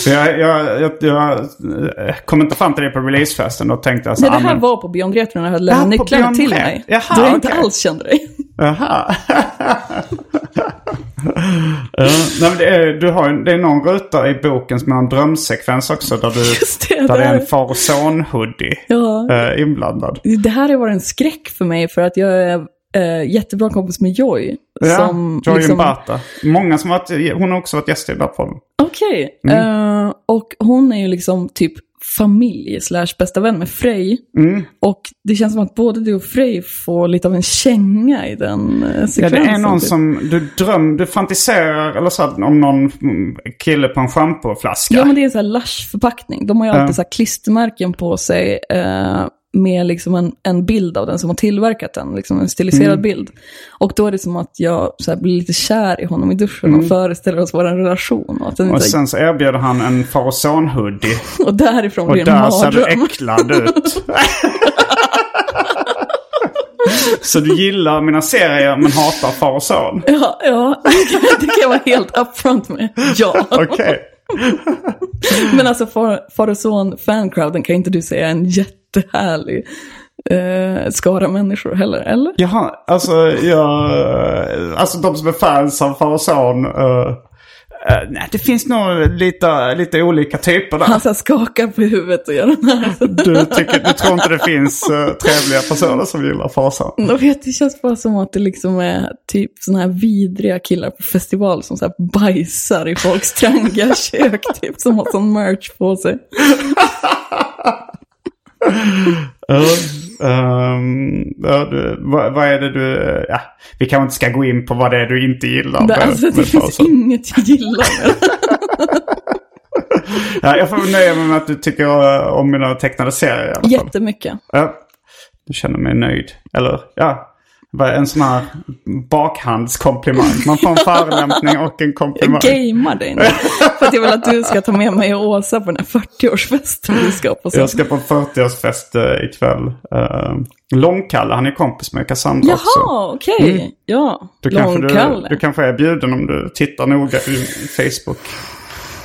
jag, jag, jag, jag, jag kom inte fram till det på releasefesten. Då tänkte jag så Nej, det ah, här men- var på Retro när jag hade Ja, lämnat på nycklarna till mig. Jaha, okej. Alls kände dig. Jaha. [laughs] Nej, men det, är, du har, det är någon ruta i boken som är en drömsekvens också. Där, du, det, där det är en far och son-hoodie Ja, eh, inblandad. det här har varit en skräck för mig för att jag är äh, jättebra kompis med Joy. Ja, som, Joy liksom- Mbata. Många som varit, hon har också varit gäst i den. Okej. Mm. Eh, och hon är ju liksom typ familj slash bästa vän med Frey. Mm. Och det känns som att både du och Frey får lite av en känga i den eh, Ja, sekvensen. det är någon typ. som du dröm, du fantiserar eller så här, om någon mm, kille på en schampoflaska. Ja, men det är en sån här Lush-förpackning. De har ju alltid så här klistermärken på sig eh, med liksom en, en bild av den som har tillverkat den. Liksom en stiliserad Mm. bild. Och då är det som att jag så blir lite kär i honom i duschen och föreställer oss vår relation. Och, Mm. Och här, sen så erbjuder han en far och son-hoodie. [laughs] och därifrån Och blir det en där ser du mardröm. äcklad ut. [laughs] så du gillar mina serier men hatar far och son? Ja, ja [laughs] det kan jag vara helt upfront med. Ja. Okej. Men alltså far, far och son fancrowden kan inte du säga en jättehärlig eh, skara människor heller, eller? Jaha, alltså jag... Alltså de som är fans av far och son. eh, eh, nej, det finns nog lite, lite olika typer där. Han så här skakar på huvudet och gör den här. Du, tycker, du tror inte det finns uh, trevliga personer som gillar far och son? Jag vet, det känns bara som att det liksom är typ såna här vidriga killar på festival som så här bajsar i folks trangiga [laughs] kök, typ som har sån merch på sig. [laughs] Ehm, ja, du, vad, vad är det du... Ja, vi kanske inte ska gå in på vad det är du inte gillar. Det, med- alltså, det finns inget jag gillar. [laughs] Ja, jag får nöja mig med att du tycker eh, om mina tecknade serier i alla fall. Jättemycket. Ja, du känner mig nöjd. Eller ja, en sån här bakhandskomplimang. Man får en förolämpning och en komplimang. Jag gamear dig nu. [laughs] För att jag vill att du ska ta med mig och Åsa på den här 40-årsfesten vi ska på. sen. Jag ska på en 40-årsfest uh, ikväll. Uh, Långkalle, han är kompis med Cassandra också. Jaha, okej. Ja, Du kanske, du, Långkalle. du kanske är bjuden om du tittar noga i Facebook.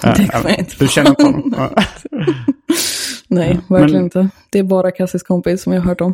Eh, Det jag inte Du känner inte honom? [laughs] Nej, verkligen Men- inte. Det är bara Cassis kompis som jag har hört om.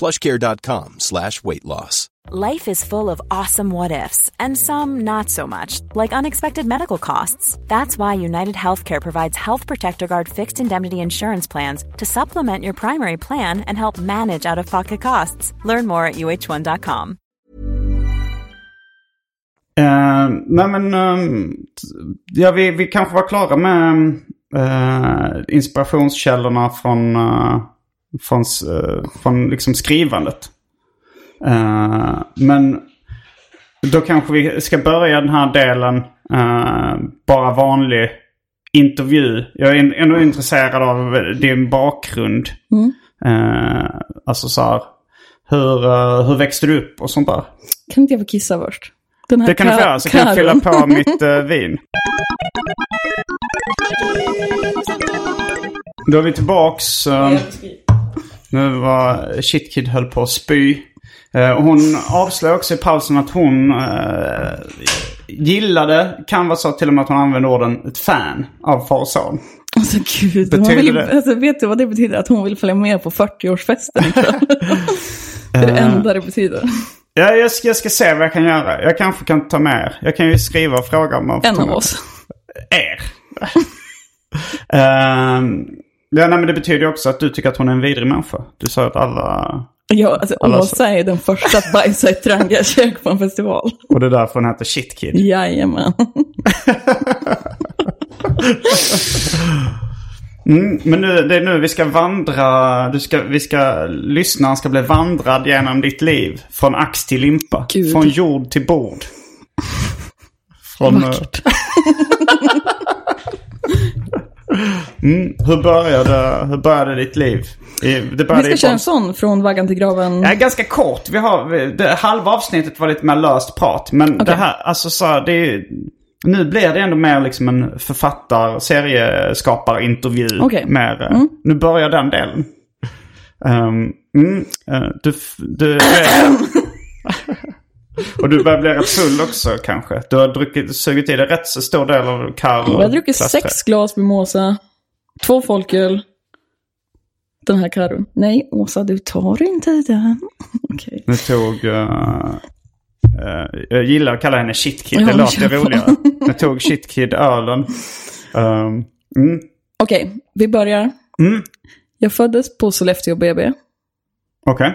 plushcare.com slash weight loss. Life is full of awesome what ifs, and some not so much, like unexpected medical costs. That's why United Healthcare provides Health Protector Guard fixed indemnity insurance plans to supplement your primary plan and help manage out of pocket costs. Learn more at uh1.com. Eh, nej men, t- ja, vi, vi kanske var klara med eh, inspirationskällorna från, eh, från, eh, från liksom skrivandet. Eh, men då kanske vi ska börja den här delen eh, bara vanlig intervju. Jag är ändå intresserad av din bakgrund. Eh, alltså så här, hur, hur växte du upp och sånt där? Kan inte jag få kissa först? Den här Det kan du få göra, så kan jag fylla på [laughs] mitt vin. Då är vi tillbaks. eh, nu var Shitkid höll på att spy. Eh, hon avslöjar också i pausen att hon eh, gillade, kan vara så till och med att hon använde orden ett fan av far och son. Alltså gud, Betyder vill, det- alltså, vet du vad det betyder? Att hon vill följa med på 40-årsfesten ikväll. [laughs] Det är det Eh. enda det betyder. Ja, jag ska, jag ska se vad jag kan göra. Jag kanske kan ta med er. Jag kan ju skriva och fråga om man får En av oss. er. [laughs] Ehm, ja, nej, men det betyder ju också att du tycker att hon är en vidrig människa. Du sa att alla... Ja, alltså Alla Åsa är den första att bajsa i ett trangiga [laughs] kök på en festival. Och det är därför hon heter Shitkid. Jajamän. [laughs] Mm, men nu, det är nu vi ska vandra. Du ska, vi ska, lyssnaren ska bli vandrad genom ditt liv. Från ax till limpa. Gud. Från jord till bord. Från, eh, Vackert. Mm. Hur, började, hur började ditt liv? Det Vi började ska i köra en sån från vaggan till graven. Ja, ganska kort. Vi har, vi- det, halva avsnittet var lite mer löst prat. Men det här, alltså så, det är, nu blir det ändå mer liksom en författar, serieskaparintervju. Okej. Mer, eh, Nu börjar den delen. Um, mm, eh, du, du [coughs] Och du börjar bli rätt full också kanske. Du har druckit, sugit i dig rätt så stor del av Karo. Jag har druckit sex glas mimosa, två folköl. Den här Karon. Nej, Åsa, du tar inte den. [laughs] Okej. Nu tog... eh, eh, jag gillar att kalla henne Shitkid. Ja, det låter roligare. Nu tog Shitkid ölen. Um, mm, Okej, vi börjar. mm, Jag föddes på Sollefteå BB Okej.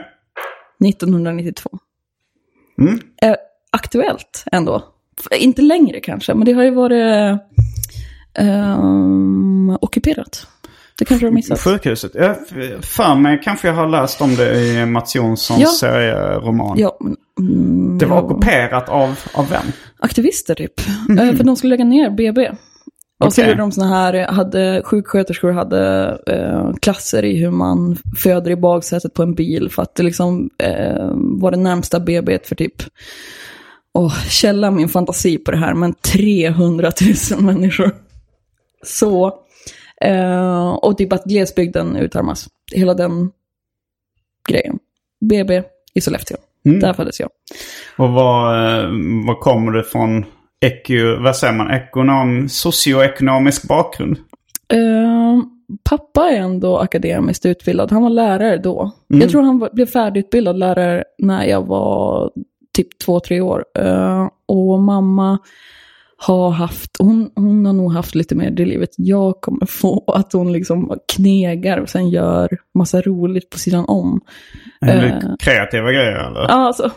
1992. Mm. Eh, aktuellt ändå. Inte längre kanske, men det har ju varit ehm, ockuperat. Det kanske du har missat. Sjukhuset. Jag för mig kanske jag har läst om det i Mats Jonssons Ja. serieroman. Ja, mm, Det var ockuperat av, av vem? aktivister typ. Eh, För de skulle lägga ner BB. Och så gjorde de såna här, hade, sjuksköterskor hade eh, klasser i hur man föder i baksätet på en bil för att det liksom eh, var det närmsta BB för typ, åh, källa min fantasi på det här, men 300 000 människor. Så, eh, och typ att glesbygden utarmas. Hela den grejen. BB i Sollefteå. Där föddes jag. Och vad, eh, vad kommer det från? Eko, vad säger man? Ekonom, socioekonomisk bakgrund? Eh, pappa är ändå akademiskt utbildad. Han var lärare då. Jag tror han var, blev färdigutbildad lärare när jag var typ två, tre år. Eh, och mamma har haft, hon, hon har nog haft lite mer det livet jag kommer få. Att hon liksom knegar och sen gör massa roligt på sidan om. Eller Eh. kreativa grejer eller? Ja, alltså.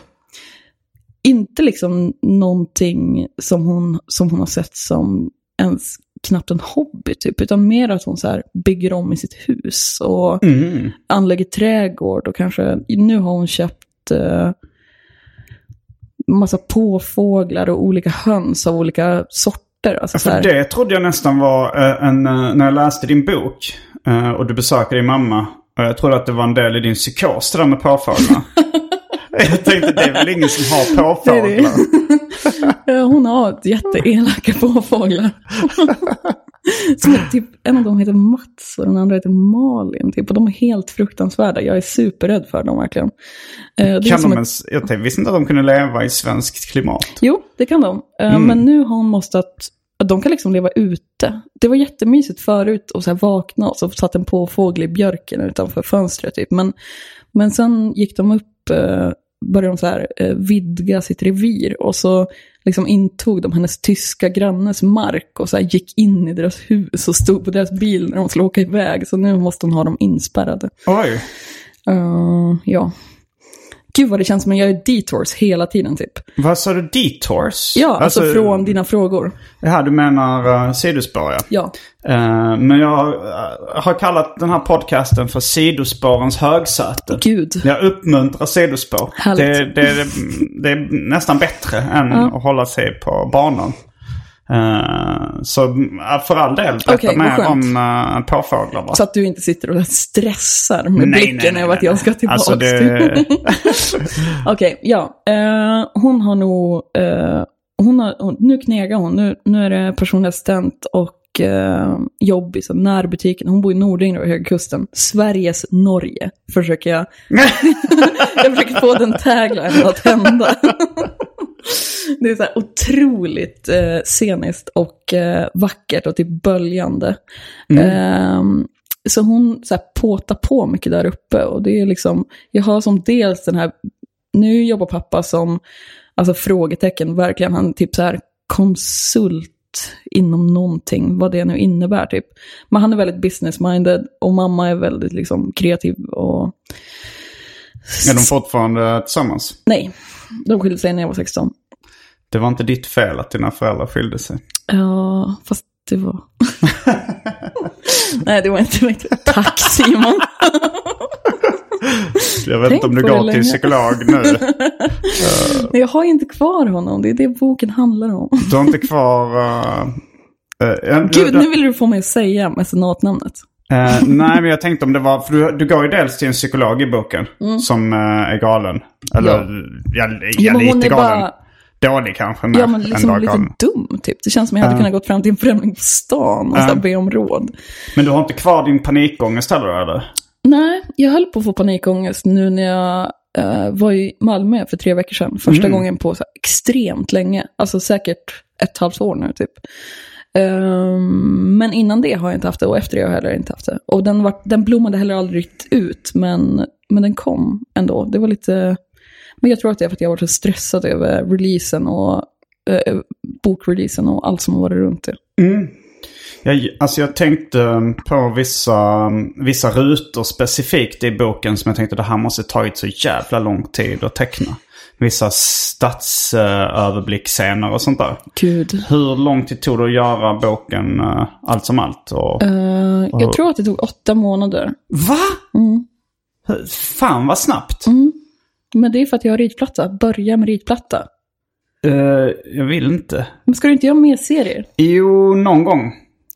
Inte liksom någonting som hon, som hon har sett som ens knappt en hobby typ. Utan mer att hon så här bygger om i sitt hus och Mm. anlägger trädgård. Och kanske, nu har hon köpt eh, massa påfåglar och olika höns av olika sorter. Alltså, så För här, det trodde jag nästan var eh, en, eh, när jag läste din bok eh, och du besökte din mamma. Och jag trodde att det var en del i din psykos det där med påfåglar. [laughs] [laughs] jag tänkte det är väl ingen som har påfåglar. [laughs] Hon har jätteelaka påfåglar. [laughs] Som typ, en av dem heter Mats och den andra heter Malin. Typ, och de är helt fruktansvärda. Jag är superrädd för dem verkligen. Eh, det Kan de ett- ens, jag tänkte, visste inte att de kunde leva i svenskt klimat. Jo, det kan de. Eh, Men nu har hon måste att, de kan liksom leva ute. Det var jättemysigt förut att så vakna och så satt en påfågel i björken utanför fönstret. Typ. Men, men sen gick de upp, eh, började de så här, eh, vidga sitt revir och så liksom intog de hennes tyska grannes mark och så gick in i deras hus och stod på deras bil när de skulle åka iväg. Så nu måste hon ha dem inspärrade. Oj. Eh, ja. Gud vad det känns som att jag gör detours hela tiden typ. Vad sa du? Detours? Ja, alltså, från dina frågor. Ja, du menar uh, sidospår ja. Ja. Eh, men jag eh, har kallat den här podcasten för Sidospårens högsäte. Gud. Jag uppmuntrar sidospår. Härligt. Det, det, det är nästan bättre än att hålla sig på banan. Eh, så uh, för all del, berätta vad mer skönt. om uh, påfåglar va? Så att du inte sitter och stressar med blicken över att jag ska tillbaka. Alltså det... [laughs] Okej, ja. Eh, hon har nog... eh, hon har, hon, nu knegar hon. Nu, nu är det personlig assistent och uh, jobb i så närbutiken. Hon bor i Nordingrå, Höga Kusten. Sveriges Norge, försöker jag. [laughs] [laughs] jag försöker få den taglinen att hända. Det är så här otroligt eh, sceniskt och eh, vackert och typ böljande. Ehm, så hon så här, påtar på mycket där uppe. Och det är liksom, jag har som dels den här, nu jobbar pappa som, alltså frågetecken, verkligen, han är typ så här konsult inom någonting, vad det nu innebär typ. Men han är väldigt business-minded och mamma är väldigt liksom kreativ och... Är de fortfarande tillsammans? Nej, de skilde sig när jag var 16. Det var inte ditt fel att dina föräldrar skilde sig. Ja, fast det var... [laughs] Nej, det var inte mitt. Tack Simon. Jag vet inte om du går till psykolog nu. [laughs] Men jag har inte kvar honom, det är det boken handlar om. Du har inte kvar... Uh, ja, Gud, nu vill du få mig att säga mecenatnamnet. Eh, nej, men jag tänkte om det var... För du, du går ju dels till en psykolog i boken som eh, är galen. Eller ja, ja, Mm. Men lite galen. bara- Dålig kanske, mer Ja, men liksom lite galen. dum typ. Det känns som jag hade kunnat gått fram till en främling på stan och här be om råd. Men du har inte kvar din panikångest heller, eller? Nej, jag höll på att få panikångest nu när jag eh, var i Malmö för tre veckor sedan. Första Mm. gången på extremt länge. Alltså säkert ett halvt år nu typ. Ehm, men innan det har jag inte haft det och efter det har jag heller inte haft det. Och den, var, den blommade heller aldrig ut, men, men den kom ändå. Det var lite... Men jag tror att det är för att jag har varit så stressad över releasen och eh, eh bokreleasen och allt som har varit runt det. Mm. Jag, alltså jag tänkte ehm, på vissa, ehm, vissa rutor specifikt i boken som jag tänkte det här måste tagit så jävla lång tid att teckna. Vissa stadsöverblickscener och sånt där. Gud. Hur lång tid tog det att göra boken eh, allt som allt? Och, Eh, jag tror att det tog åtta månader. Va? Mm. Fan vad snabbt. Men det är för att jag har ritplatta. Börja med ritplatta. Eh, jag vill inte. Men ska du inte göra mer serier? Jo, någon gång.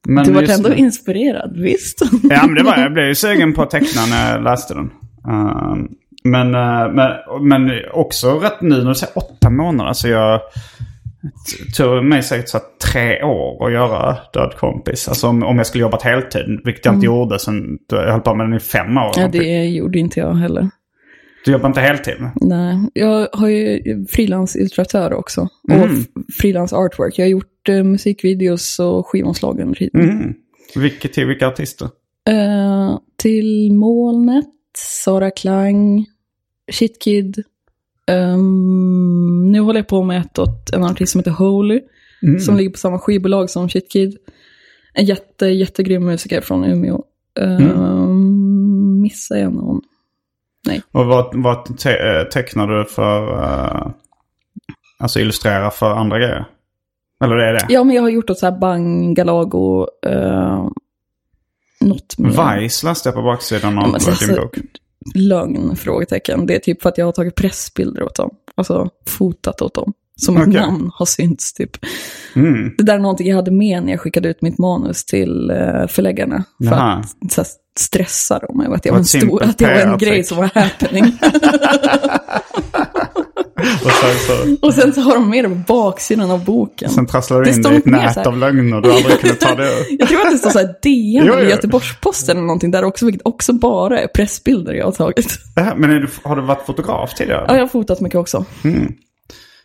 Men Du var just ändå inspirerad, visst? Ja, men det var jag. blev ju sugen på att teckna när jag läste den. Eh, men, eh, men, men också rätt nu när du säger åtta månader. Så jag tog mig säkert så här tre år att göra Död kompis. Alltså om, om jag skulle jobbat heltid, vilket jag inte gjorde sen jag höll på med den i fem år. Mm. ja, det gjorde inte jag heller. Du jobbar inte heltid? Nej, jag har ju frilansillustratör också. Och Mm. f- frilans artwork. Jag har gjort eh, musikvideos och skivomslagen. Mm. Vilket till vilka artister? Eh, till Molnet, Sara Klang, Shitkid. Ehm, nu håller jag på med ett åt en artist som heter Holy. Mm. Som ligger på samma skivbolag som Shitkid. En jätte, jättegrym musiker från Umeå. Um, Missar jag någon? Och vad, vad te eh, tecknar du för... eh, alltså illustrera för andra grejer? Eller det är det? Ja, men jag har gjort åt så här Bang, Galago, uh, något mer. Vice läste jag på baksidan av Ja, men din alltså, bok. Lögn? Frågetecken. Det är typ för att jag har tagit pressbilder åt dem. Alltså fotat åt dem. Som Okej. namn har synts typ. Mm. Det där är någonting jag hade med när jag skickade ut mitt manus till eh, förläggarna. För Jaha. att så här, stressa dem över att jag var en, stor, att jag var en grej som var happening. [laughs] Och sen, så, Och sen så har de med det på baksidan av boken. sen trasslar du Det in dig i ett nät av lögner du aldrig kunde ta dig ur. [laughs] Jag tror att det står så här DN eller. Göteborgs-Posten eller någonting där också, vilket också bara är pressbilder jag har tagit. Det här, men du, har du varit fotograf tidigare? Ja, jag har fotat mycket också.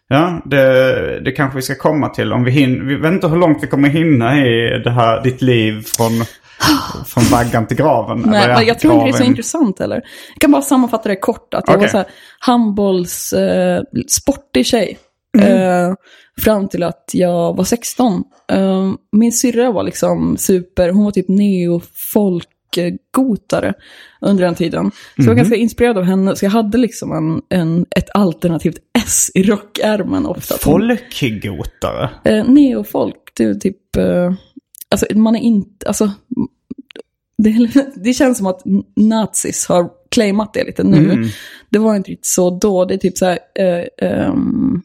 Ja, det, det kanske vi ska komma till. Om vi hinner. Vi vet inte hur långt vi kommer hinna i det här, ditt liv från, [gasps] från vaggan till graven. Nej, Eller jag tror inte det är så intressant heller. Jag kan bara sammanfatta det kort. Att jag Okej. var så här handbolls, eh, sportig tjej. Mm. Eh, fram till att jag var 16. Eh, min syrra var liksom super, hon var typ neo-folk-gotare under den tiden. Så jag var Mhm. ganska inspirerad av henne. Så jag hade liksom en, en, ett alternativt S i rockärmen ofta. Folkgotare? Eh, neofolk, det är typ... Eh, alltså man är inte... Alltså, det, [laughs] det känns som att nazis har claimat det lite nu. Mm. Det var inte riktigt så då. Det är typ så här... Eh, ehm,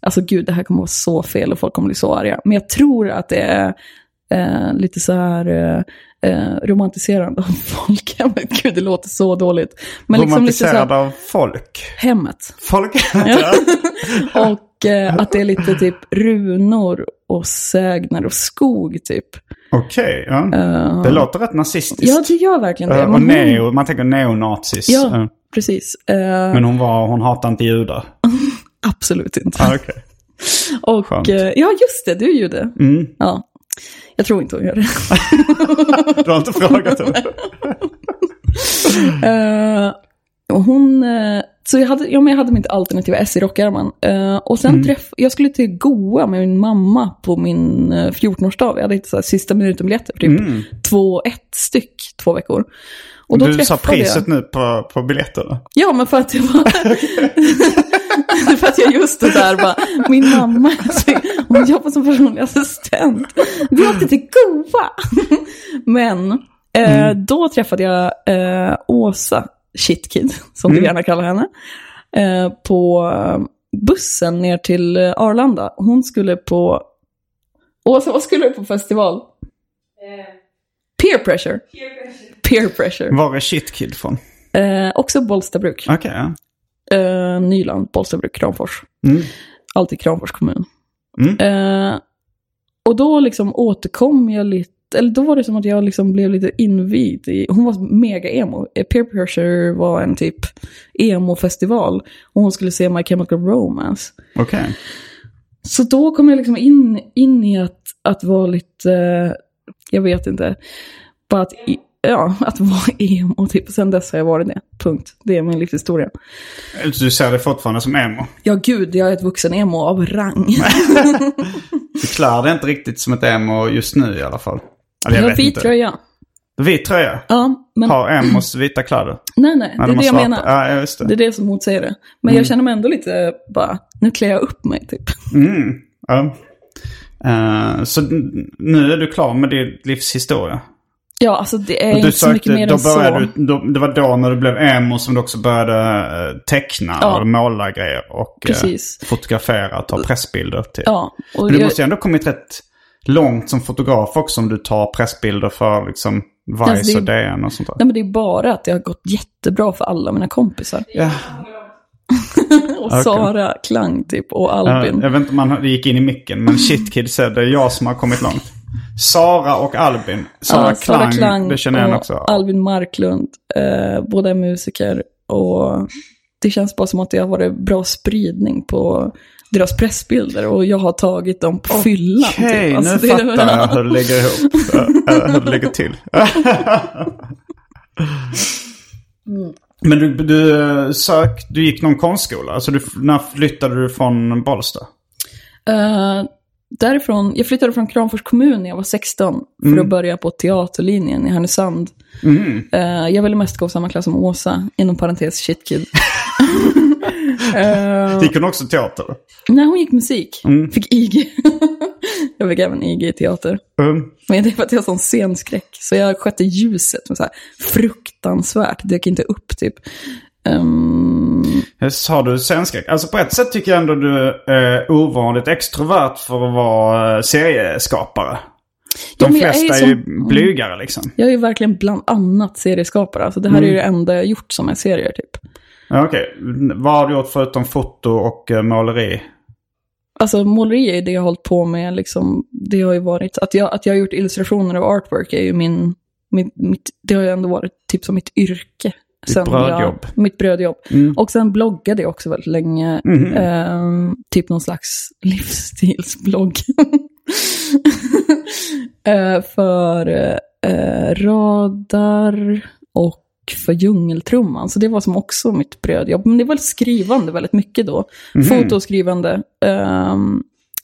alltså gud, det här kommer vara så fel och folk kommer bli så arga. Men jag tror att det är eh, lite så här eh, romantiserande av folk. [laughs] Ja, men gud, det låter så dåligt. Men liksom lite så här, av folk? hemmet. Folk? [laughs] Ja. och eh, att det är lite typ runor och sägner och skog typ. Okej, ja. Eh, Det låter rätt nazistiskt. ja, det gör verkligen det. Eh, och neo, man tänker neonazis. Ja, Eh, precis. Men hon, var, hon hatar inte judar. [laughs] absolut inte. Ah, okej. och, skönt. ja, just det, du är ju det. Mm. Ja. Jag tror inte hon gör det. [laughs] Du har inte frågat henne? [laughs] Och hon, eh, så jag hade, ja, men jag hade mitt alternativa S i rockärmen. Eh, och sen träff, jag skulle till Goa med min mamma på min eh, 14-årsdag. Vi hade här sista minuten-biljetter typ två, ett styck, två veckor. Och då Du sa priset jag, nu på, på biljetterna. Ja, men för att jag var... [laughs] för att jag just det där bara, min mamma, [laughs] hon jobbar som personlig assistent. Vi åkte till Goa. [laughs] men eh, då träffade jag eh, Åsa Shitkid, som du gärna kallar henne, eh, på eh, bussen ner till eh, Arlanda. Hon skulle på så, vad skulle du på festival? Peer pressure. Peer pressure. Var är Shitkid från? Eh, också Bollstabruk. Okej, ja. Eh, Nyland, Bollstabruk, Kramfors. Mm. Alltid Kramfors kommun. Mm. Eh, och då liksom återkom jag lite, eller då var det som att jag liksom blev lite invigd i, hon var mega emo. Eh, Peer Pressure var en typ emo-festival. Och hon skulle se My Chemical Romance. Okej. Så då kom jag liksom in, in i att, att vara lite, eh, jag vet inte, bara att, ja, att vara [laughs] emo. Typ. Sen dess har jag varit det. Punkt. Det är min livshistoria. Du ser det fortfarande som emo? Ja, gud, jag är ett vuxen emo av rang. [laughs] Du klär dig inte riktigt som ett emo just nu i alla fall. Eller Jag har vet vit inte. tröja. Vit tröja? Ja, men Har emos vita kläder? nej, nej, det är de det jag svarta. menar. Ja, just det. Det är det som motsäger det. Men jag känner mig ändå lite bara, nu klär jag upp mig typ. Mm. Ja. Eh, så nu är du klar med din livshistoria? Ja, alltså det är Och inte så mycket mer då än så. du, då, det var då när du blev emo som du också började eh, teckna Ja. och måla grejer och eh, Precis. fotografera, ta pressbilder till. Ja, och Men du jag, måste ju ändå ha kommit rätt långt som fotograf också om du tar pressbilder för liksom Vice Alltså, det- och DN och sånt där. nej men det är bara att det har gått jättebra för alla mina kompisar. Ja. [laughs] Och Okej. Sara Klang typ, och Albin. jag vet inte om man gick in i micken, men Shitkid säger det är jag som har kommit långt. Sara och Albin. Sara, Ja, Klang, det känner jag också. Albin Marklund, eh, båda är musiker. Och det känns bara som att det har varit bra spridning på deras pressbilder. Och jag har tagit dem på fyllan. Okej, typ. Alltså, nu det fattar jag hur det ligger ihop. [laughs] Hur det ligger till. Men du, du sök, du gick någon konstskola? Alltså du, när flyttade du från Bollsta? Eh, därifrån, jag flyttade från Kramfors kommun när jag var 16 för att börja på teaterlinjen i Härnösand. Eh, jag ville mest gå samma klass som Åsa, inom parentes shitkid. Uh, Gick hon också teater? nej, hon gick musik. Fick IG. [laughs] jag fick även IG i teater. Mm. Men det är för att jag har sån scenskräck. Så jag skötte ljuset med så här fruktansvärt. Det gick inte upp typ. Ehm, Har du scenskräck? Alltså på ett sätt tycker jag ändå du är ovanligt extrovert för att vara eh, serieskapare. De Ja, är flesta är som- ju blygare liksom. jag är ju verkligen bland annat serieskapare. Alltså det här är ju det enda jag gjort som är serier typ. Okej, vad har du gjort förutom foto och eh, måleri? Alltså måleri är det jag har hållit på med liksom. Det har ju varit, att jag, att jag har gjort illustrationer av artwork är ju min, mitt, mitt, det har ju ändå varit typ som mitt yrke. Ditt brödjobb. Jag, mitt brödjobb. Mm. Och sen bloggade jag också väldigt länge. Mhm. Ehm, typ någon slags livsstilsblogg. [laughs] Eh, för eh, Radar och för Djungeltrumman. Så det var som också mitt brödjobb. Men det var skrivande väldigt mycket då. Foto och skrivande. Ehm,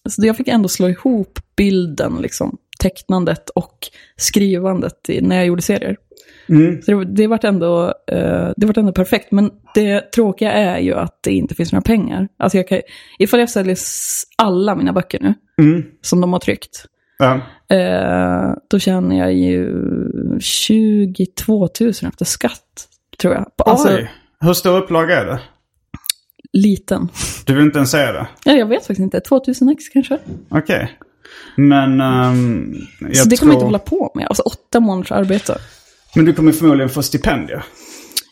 så jag fick ändå slå ihop bilden, liksom, tecknandet och skrivandet i, när jag gjorde serier. Mm. Så det, det vart ändå, eh, det vart ändå perfekt. Men det tråkiga är ju att det inte finns några pengar. Alltså jag kan, ifall jag säljer alla mina böcker nu, Mm. som de har tryckt, Ja. eh, då tjänar jag ju 22 000 efter skatt, tror jag. Alltså, Oj, hur stor upplaga är det? liten. Du vill inte ens säga det? Ja, jag vet faktiskt inte. 2000 ex kanske. Okej. Men ehm, jag Så det tror... kommer jag inte hålla på med. Alltså åtta månaders arbete. Men du kommer förmodligen få stipendier.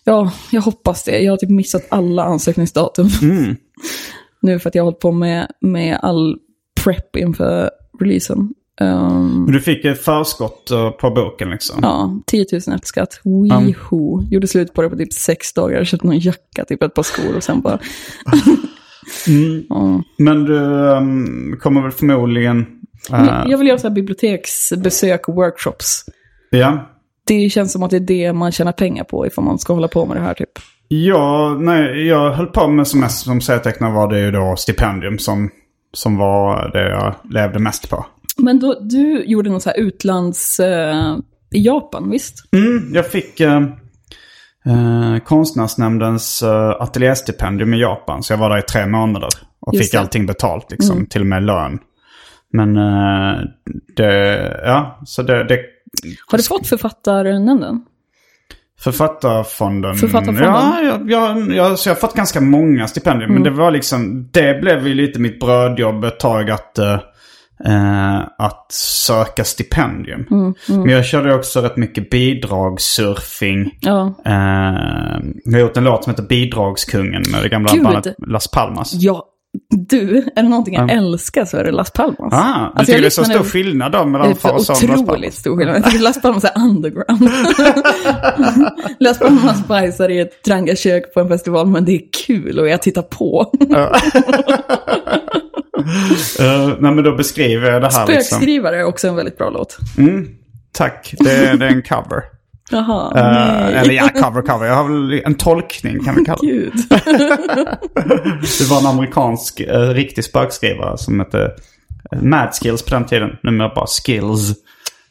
Ja, jag hoppas det. Jag har typ missat alla ansökningsdatum. Mm. [laughs] nu för att jag har hållit på med, med all prep inför releasen. Um, Men du fick ett förskott eh, på boken liksom. ja, 10 000 efter skatt. Weho. Gjorde slut på det på typ sex dagar. Köpte någon jacka, typ ett par skor och sen bara... [laughs] Ja. Men du ehm, kommer väl förmodligen... eh, Jag vill göra så här biblioteksbesök och workshops. ja. Det känns som att det är det man tjänar pengar på ifall man ska hålla på med det här typ. Ja, nej, jag höll på med som mest som serietecknare var det ju då stipendium som, som var det jag levde mest på. Men då, du gjorde något så här utlands... eh, I Japan, visst? Mm, jag fick eh, eh, Konstnärsnämndens eh, ateljéstipendium i Japan. Så jag var där i tre månader. Och Just fick det. Mm. allting betalt, liksom, till och med lön. Men eh, det, ja, så det, det Har du fått författarnämnden? Författarfonden. Författarfonden. Ja, jag, jag, jag, så jag har fått ganska många stipendier. Mm. Men det var liksom, det blev ju lite mitt brödjobb ett tag att, eh, eh, att söka stipendium. Men jag körde också rätt mycket bidragssurfing. Ja. Eh, jag har gjort en låt som heter Bidragskungen med det gamla Gud. bandet Las Palmas. Ja, du, är det någonting jag älskar så är det Las Palmas. Ah, du Alltså, tycker jag det är så stor skillnad då mellan Farsa och Las otroligt Palmas? stor skillnad. Jag [laughs] tycker Las Palmas är underground. [laughs] Las Palmas bajsar i ett trangiakök på en festival, men det är kul och jag tittar på. [laughs] Eh, nej men då beskriver jag det här liksom. Spökskrivare är också en väldigt bra låt. Tack, det, det är en cover. Jaha, nej. eller ja, cover, cover. Jag har väl en tolkning kan vi kalla det. [laughs] Det var en amerikansk eh, riktig spökskrivare som hette Mad Skills på den tiden. Numera bara Skills.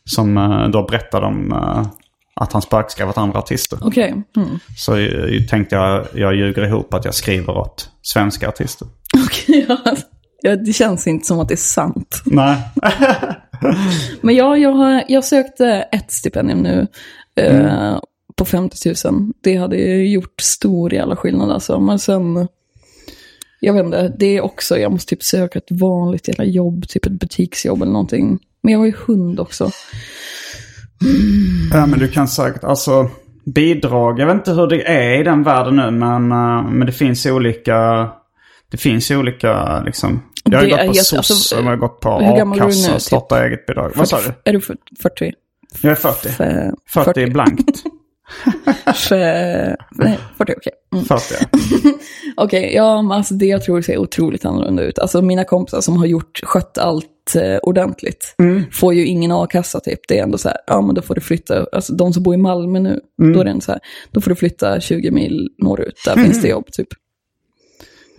Som eh, då berättade om eh, att han spökskrev åt andra artister. Okej. Mm. Så eh, tänkte jag, jag ljuger ihop att jag skriver åt svenska artister. Okej, [laughs] ja. Ja. Det känns inte som att det är sant. Nej. [laughs] Men ja, jag, har, jag sökte ett stipendium nu eh, på 50 000. Det hade gjort stor jävla skillnad alltså. Men sen, jag vet inte, det är också, jag måste typ söka ett vanligt jävla jobb, typ ett butiksjobb eller någonting. Men jag har ju hund också. Ja, men du kan säkert, alltså bidrag, jag vet inte hur det är i den världen nu, men, eh, men det finns olika, det finns olika liksom. Jag har ju gått på jätte- SOS, alltså, jag har gått på a-kassa och starta eget bidrag. Vad sa du? Är du 40? Jag är 40. F- 40 är blankt. [laughs] F- nej, 40, okej. Mm. 40 ja. [laughs] Okej, ja, men alltså det jag tror ser otroligt annorlunda ut. Alltså mina kompisar som har gjort, skött allt eh, ordentligt, får ju ingen a-kassa typ. Det är ändå så här, ja men då får du flytta, alltså de som bor i Malmö nu, då är det ändå så här, då får du flytta 20 mil norrut, där finns det jobb typ.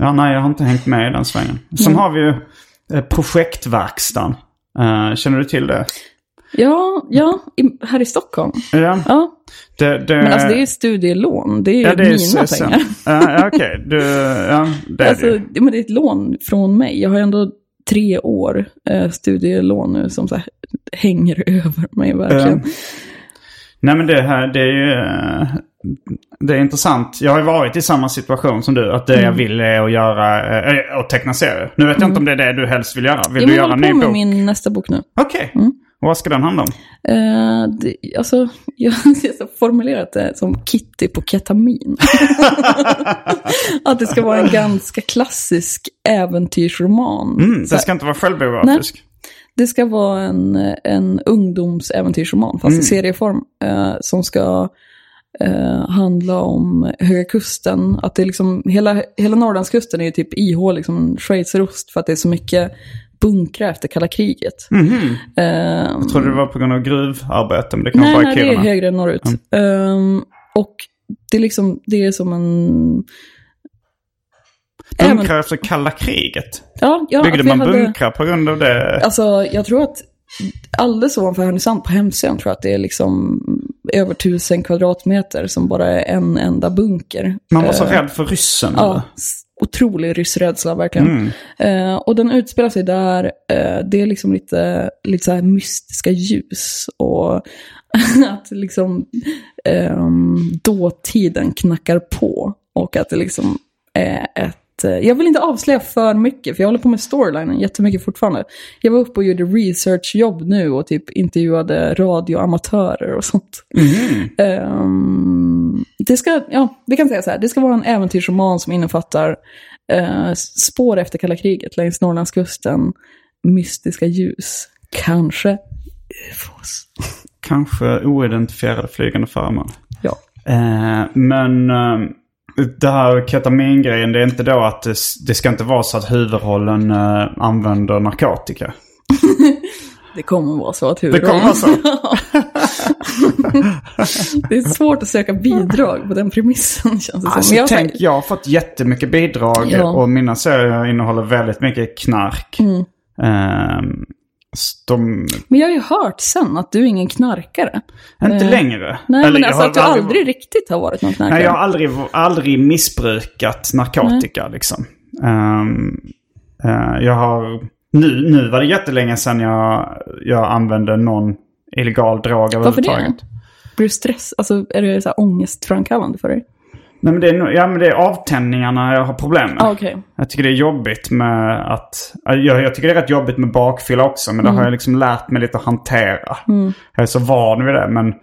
Ja, nej, jag har inte hängt med i den svängen. Sen har vi ju eh, projektverkstan. Eh, känner du till det? Ja, ja, i, här i Stockholm. Ja. Ja, Det, det, men alltså det är studielån, det är ju ja, det är mina CSN. pengar. Ja, okej. [laughs] Du, ja, det är Alltså, det ju. det, men det är ett lån från mig. Jag har ändå tre år eh, studielån nu som så här, hänger över mig verkligen. Nej men det här, det är ju... eh, Det är intressant. Jag har ju varit i samma situation som du. Att det Mm. jag vill är att göra, äh, att teckna serier. Nu vet jag inte om det är det du helst vill göra. Vill Jag du göra håller en ny på med bok? min nästa bok nu. Okej. Och vad ska den handla om? Eh, det, alltså, [laughs] jag har formulerat det som Kitty på ketamin. [laughs] att det ska vara en ganska klassisk äventyrsroman. Mm, det ska inte vara självbiografisk. Det ska vara en, en ungdomsäventyrsroman, fast Mm. i serieform, eh, som ska eh, handla om Höga Kusten. Att det är liksom, hela, hela Norrlandskusten är ju typ ihålig som en schweizerost för att det är så mycket bunkrar efter kalla kriget. Mhm. Eh, Jag trodde det var på grund av gruvarbete, men det kanske nej, var nej, i det är högre norrut. Ehm, och det är liksom, det är som en... Bunkrar efter kalla kriget. Ja, ja, Byggde man hade- bunkrar på grund av det? Alltså, jag tror att alldeles ovanför Härnösand på hemsidan tror jag att det är liksom över tusen kvadratmeter som bara är en enda bunker. Man var så Eh, rädd för ryssen. Ja, eller? otrolig ryssrädsla verkligen. Eh, och den utspelar sig där, eh, det är liksom lite, lite så här mystiska ljus. Och [laughs] att liksom ehm, dåtiden knackar på. Och att det liksom är ett... eh, Jag vill inte avslöja för mycket, för jag håller på med storylinen jättemycket fortfarande. Jag var uppe och gjorde researchjobb nu och typ intervjuade radioamatörer och sånt. Ehm, det ska, ja, vi kan säga så här, det ska vara en äventyrsroman som innefattar eh, spår efter kalla kriget längs Norrlandskusten, mystiska ljus, kanske ufos. Kanske oidentifierade flygande föremål. Ja. Eh, men eh, det här ketamingrejen, det är inte då att det, det ska inte vara så att huvudrollen eh, använder narkotika. [laughs] Det kommer vara så att Det huvudrollen... kommer vara så. [laughs] det är svårt att söka bidrag på den premissen känns det som. Alltså, Men jag, tänk, jag har fått jättemycket bidrag Ja. och mina serier innehåller väldigt mycket knark. Mm. S- de, men jag har ju hört sen att du är ingen knarkare. inte Eh, längre. Nej, Eller men alltså att du aldrig riktigt har varit någon knarkare. Nej, jag har aldrig, aldrig missbrukat narkotika liksom. Ehm, eh, jag har... Nu, nu var det jättelänge sedan jag, jag använde någon illegal drog Varför överhuvudtaget. det? Blir du stress? Alltså är det så här ångestframkallande för dig? Nej, men det är, ja, men det är avtändningarna jag har problem med. Ah, okej. Jag tycker det är jobbigt med att... Jag, jag tycker det är rätt jobbigt med bakfylla också. Men det har jag liksom lärt mig lite att hantera. Jag är så van vid det. Men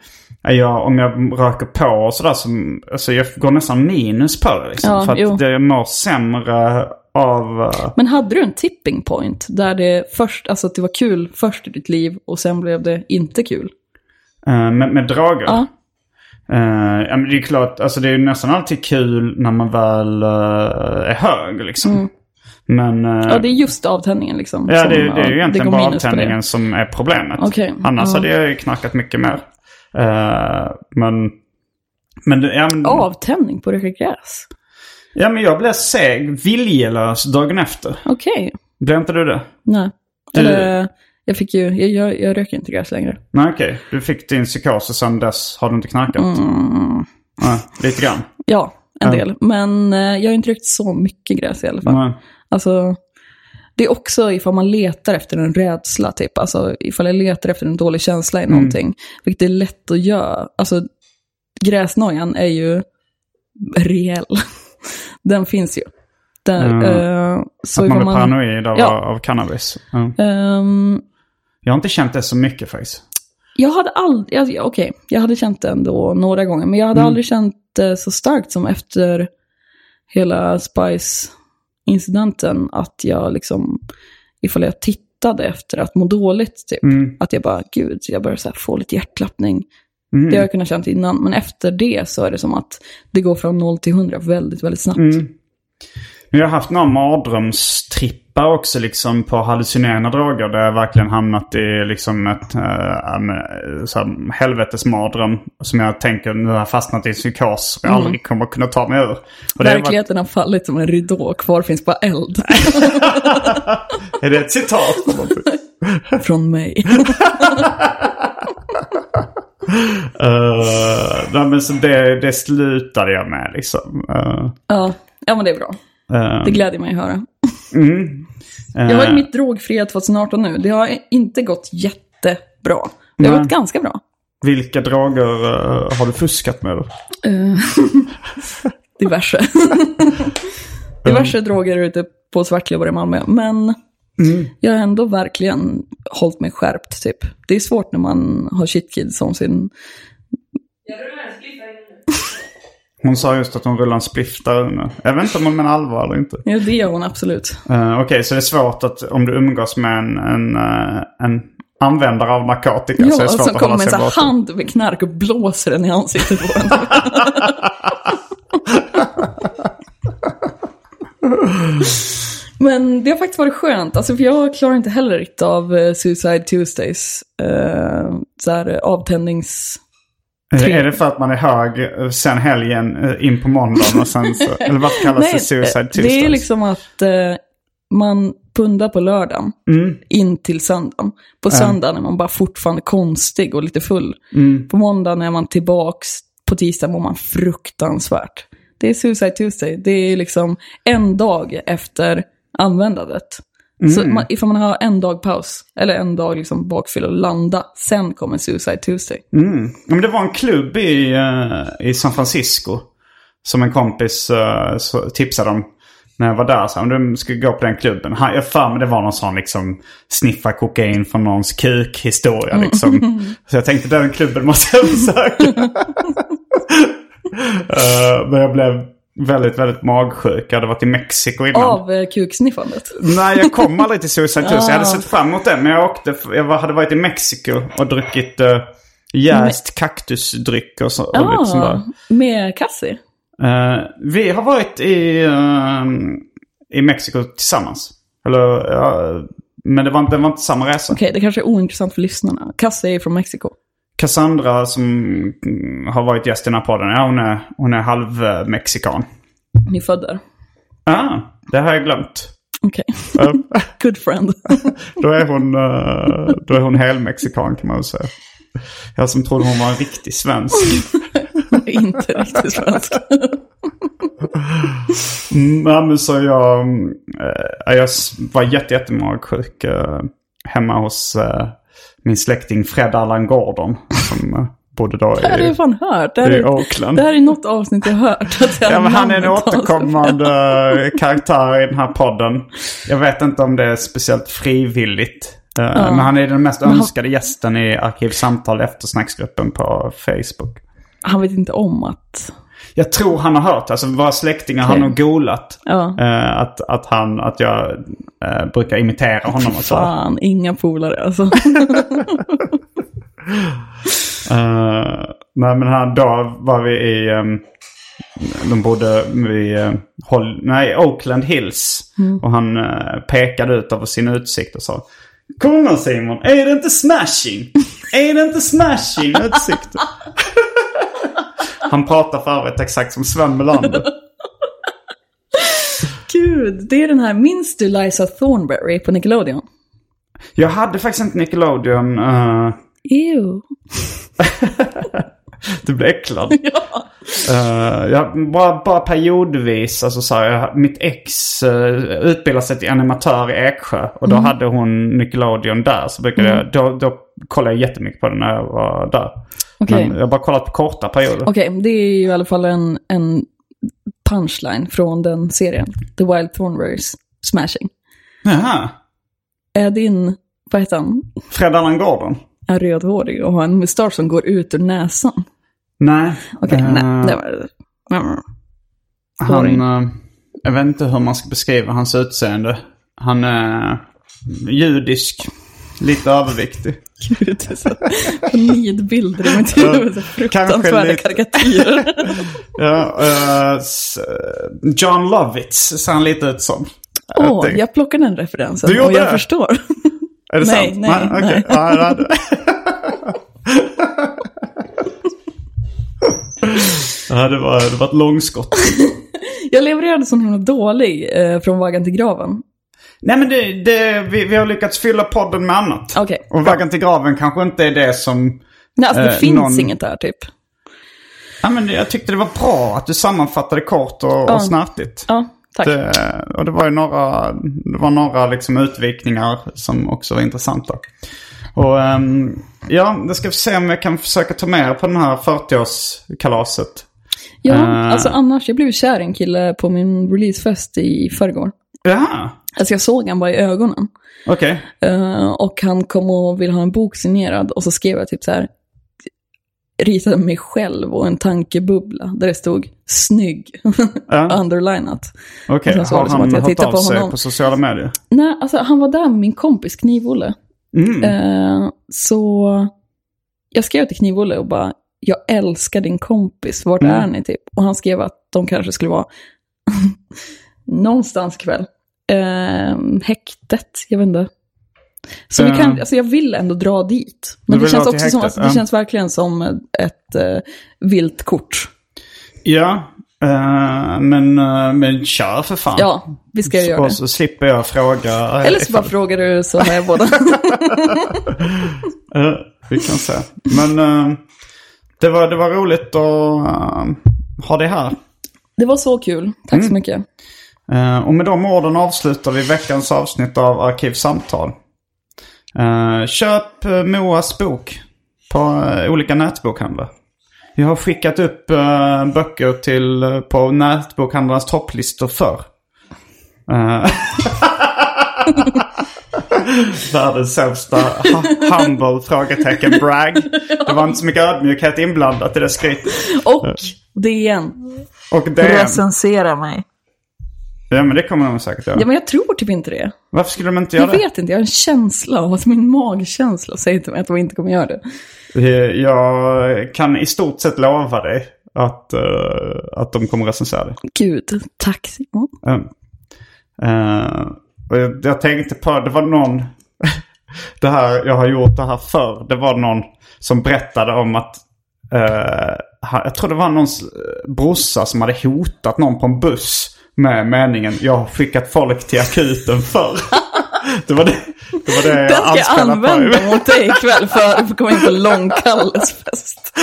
jag, om jag röker på och sådär så alltså jag går nästan minus på det. Liksom, Ja, för att jo. det mår sämre av... eh, Men hade du en tipping point där det först, alltså att det var kul först i ditt liv och sen blev det inte kul? eh, med, med droger. Ja. Eh, ja, men det är klart, alltså det är nästan alltid kul när man väl eh, är hög liksom. Men... eh, Mm. Ja, det är just avtändningen liksom. Ja, som, det, det är ju egentligen bara avtändningen som är problemet. Okej, Annars hade jag ju knackat mycket mer. Men... Men, ja, men, Avtändning på röka gräs? ja, men jag blev seg, viljelös dagen efter. Okej. Blev inte du det? Nej. Du- Eller, jag fick ju, jag, jag, jag röker inte gräs längre. Nej, okej. Du fick din psykos och sen dess har du inte knackat? Mm. Nej, lite grann? Ja, en del. Men eh, jag har inte rökt så mycket gräs i alla fall. Nej. Alltså, det är också ifall man letar efter en rädsla, typ. Alltså ifall jag letar efter en dålig känsla i Mm. någonting. Vilket är lätt att göra. Alltså, gräsnojan är ju reell. [laughs] Den finns ju. Den, eh, så Att man blir paranoid av, Ja. av cannabis. Ja. Ehm, Jag har inte känt det så mycket faktiskt. jag hade aldrig, okej, jag hade känt det ändå några gånger. Men jag hade Mm. aldrig känt det så starkt som efter hela Spice-incidenten. Att jag liksom, ifall jag tittade efter att må dåligt, typ. Mm. Att jag bara, gud, jag börjar så få lite hjärtklappning. Mm. Det har jag kunnat känna innan. Men efter det så är det som att det går från 0 till 100 väldigt, väldigt snabbt. Mm. Jag har haft några mardrömstrippar också liksom på hallucinerande droger. Där jag verkligen hamnat i liksom ett äh, helvetesmardröm. Som jag tänker nu har jag fastnat i en psykos som jag Mm. aldrig kommer kunna ta mig ur. Och Verkligheten har fallit som en ridå, kvar finns bara eld. [laughs] är det ett citat? [laughs] Från mig. uh, [laughs] nej, men så det, det slutade jag med liksom. Uh, ja. ja, men det är bra. Uh, Det gläder mig att höra. mm. Jag har ju mitt drogfria 2018 nu. Det har inte gått jättebra. Det har Nej. gått ganska bra. Vilka droger uh, har du fuskat med? Eh, [laughs] diverse. [laughs] diverse droger ute på svartklubbar i Malmö. Men jag har ändå verkligen hållit mig skärpt typ. Det är svårt när man har shitkids som sin... Hon sa just att hon rullar en spliff där inne. Jag vet inte om hon menar allvar eller inte. Ja, det gör hon absolut. Uh, Okej, så det är svårt att om du umgås med en, en, eh, en användare av narkotika så är Ja, det svårt som att kommer hålla med en sig sån här borta. hand med knark och blåser den i ansiktet på en. [laughs] Men det har faktiskt varit skönt, alltså för jag klarar inte heller riktigt av eh, Suicide Tuesdays. Uh, så här eh, avtändnings... Är det för att man är hög eh, sen helgen eh, in på måndagen och sen så, [laughs] eller varför kallas det Suicide eh, Tuesdays? det är liksom att eh, man pundar på lördagen Mm, in till söndagen. På söndagen är man bara fortfarande konstig och lite full. mm, På måndagen är man tillbaks, på tisdag mår man fruktansvärt. Det är Suicide Tuesday, det är liksom en dag efter användandet. Så man, ifall man har en dag paus, eller en dag liksom bakfyll och landa, sen kommer Suicide Tuesday. mm. Ja, Men det var en klubb i, eh, i San Francisco som en kompis så tipsade om när jag var där. Så, om du ska gå på den klubben. Han, jag för mig det var någon sån liksom sniffa kokain från någons kuk historia liksom. [laughs] Så jag tänkte den klubben måste jag [laughs] besöka. [laughs] Eh, men jag blev väldigt, väldigt magsjuk. Jag hade varit i Mexiko innan. Av eh, kuksniffandet. Nej, jag kom [laughs] aldrig till Suicide Tuesday. Jag hade Ah. sett fram emot det. Men jag, åkte, jag hade varit i Mexiko och druckit uh, jäst kaktusdryck och, så, och lite sånt där. Ah, med Cassie. Eh, vi har varit i, ehm, i Mexiko tillsammans. Eller, ja, men det var, inte, det var inte samma resa. Okej, det kanske är ointressant för lyssnarna. Cassie är från Mexiko. Cassandra som mm, har varit gäst i den här podden, ja, hon är, hon är halv-mexikan. Ni födde. Ah, det har jag glömt. Okej. Eh, [laughs] Good friend. [laughs] då, är hon, eh, då är hon helmexikan kan man väl säga. Jag som trodde hon var en riktig svensk. [laughs] Inte riktigt svensk. Mm, ja, men så jag, eh, jag var jätte, jättemagsjuk eh, hemma hos min släkting Fred Allan Gordon. Som eh, bodde då Det här har jag i, fan hört. Det här, i är, Oakland. det här är något avsnitt jag har hört. Att jag Ja, men han är en återkommande karaktär i den här podden. Jag vet inte om det är speciellt frivilligt. Eh, Men han är den mest önskade gästen i Arkivsamtal eftersnacksgruppen på Facebook. Han vet inte om att... Jag tror han har hört, alltså våra släktingar har Okej. nog golat. Ja. eh, att, att, han, att jag eh, brukar imitera honom och så. Fan, inga polare alltså. [laughs] Eh, nej men han, då var vi i, um, de bodde uh, Hol- nej, Oakland Hills. Och han eh, pekade ut över sin utsikt och sa Kolla Simon, är det inte smashing? Är det inte smashing utsikt? [laughs] han pratar för övrigt exakt som Sven Melander. Gud, det är den här, minns du Liza Thornberry på Nickelodeon? Jag hade faktiskt inte Nickelodeon. Uh, Ew. [laughs] du blev äcklad. [laughs] Eh, jag, bara, bara periodvis, alltså så här, jag, mitt ex uh, utbildade sig till animatör i Eksjö. Och då hade hon Nickelodeon där. Så brukade jag, då, då kollade jag jättemycket på den när jag var där. Okej. Men jag har bara kollat på korta perioder. Okej, det är ju i alla fall en, en punchline från den serien. The Wild Thornberrys Smashing. Jaha. Är din, vad heter han, Fred Allan Gordon? är rödhårig och har en mustasch som går ut ur näsan? Nej. Okej, Eh, nej, det var det. Mm. Han, eh, jag vet inte hur man ska beskriva hans utseende. Han är judisk. Lite överviktig. [laughs] Gud, det är så nidbilder i mitt huvud. Så Fruktansvärda lite- karikatyrer. [laughs] Ja, s- John Lovitz ser han lite ut som. Åh, Jag jag plockar den referensen Du gjorde och jag det? förstår. [laughs] Är det Nej, sant? nej, nej. Ja, det hade- ja, det var, det var ett långskott. Jag levererade så himla dålig eh, från vaggan till graven. Nej men det, det, vi, vi har lyckats fylla podden med annat. Okej, Och vägen till graven kanske inte är det som... Nej, alltså det Eh, finns någon- inget där typ. Ja, men jag tyckte det var bra att du sammanfattade kort och, Ja. och snartigt. Ja, tack. Det, och det var ju några, det var några liksom utvikningar som också var intressanta. Och ehm, ja, det ska vi se om jag kan försöka ta med på den här 40-årskalaset. Ja, Eh. alltså annars, jag blev kär i en kille på min releasefest i förrgår. Jaha, Alltså jag såg han bara i ögonen. okej. Eh, och han kom och ville ha en bok signerad och så skrev jag typ så här, ritade mig själv och en tankebubbla där det stod snygg, [laughs] Ja, underlinat. okej. var Har han hört av på sig honom. på sociala medier? Nej, alltså han var där med min kompis Knivolle. Mm. Eh, så jag skrev till Knivolle och bara, jag älskar din kompis, vart Mm. är ni typ? Och han skrev att de kanske skulle vara [laughs] någonstans kväll. Eh, häktet, jag vet inte. Så vi kan, alltså jag vill ändå dra dit. Men det känns också som, alltså, det känns verkligen som ett eh, vilt kort. Ja, eh, men, uh, men kör för fan. Ja, vi ska göra Och det. så slipper jag fråga. eh, Eller så bara ifall- frågar du så har jag båda. [laughs] [laughs] Eh, vi kan se. Men det, var, det var roligt att ha det här. det var så kul. Tack Mm. så mycket. Eh, och med de orden avslutar vi veckans avsnitt av Arkivsamtal. Eh, köp uh, Moas bok på eh, olika nätbokhandlar. Vi har skickat upp eh, böcker till, eh, på nätbokhandlarnas topplistor förr. Eh, [laughs] Världens sämsta hu- humble frågetecken brag. Det var inte så mycket ödmjukhet inblandat i det skrytet. Och DN. Och det... Recensera mig. Ja men det kommer de säkert göra. Ja, men jag tror typ inte det. Varför skulle de inte göra Jag det? vet inte, jag har en känsla av att min magkänsla säger till mig att de inte kommer göra det. Eh, Jag kan i stort sett lova dig att, eh, att de kommer recensera det. Gud, tack Simon. Um, eh, och jag, jag tänkte på, det var någon, [laughs] det här, jag har gjort det här förr. Det var någon som berättade om att, han, jag tror det var någons brorsa som hade hotat någon på en buss med meningen jag har skickat folk till akuten förr. det var det, det, var det Den ska jag använda mot dig ikväll för att komma in på Långkalles fest.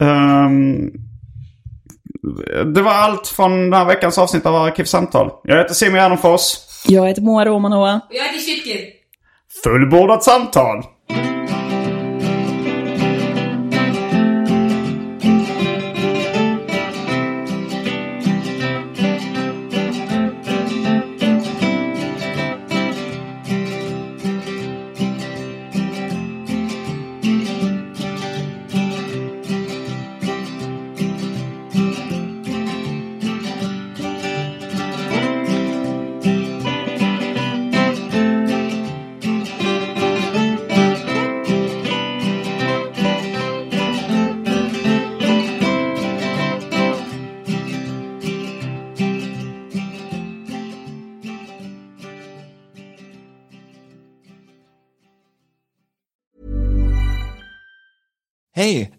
Ehm, det var allt från den här veckans avsnitt av Arkivsamtal. Jag heter Simon Gärdenfors. Jag heter Moa Romanova. Jag heter Kytker. Fullbordat samtal!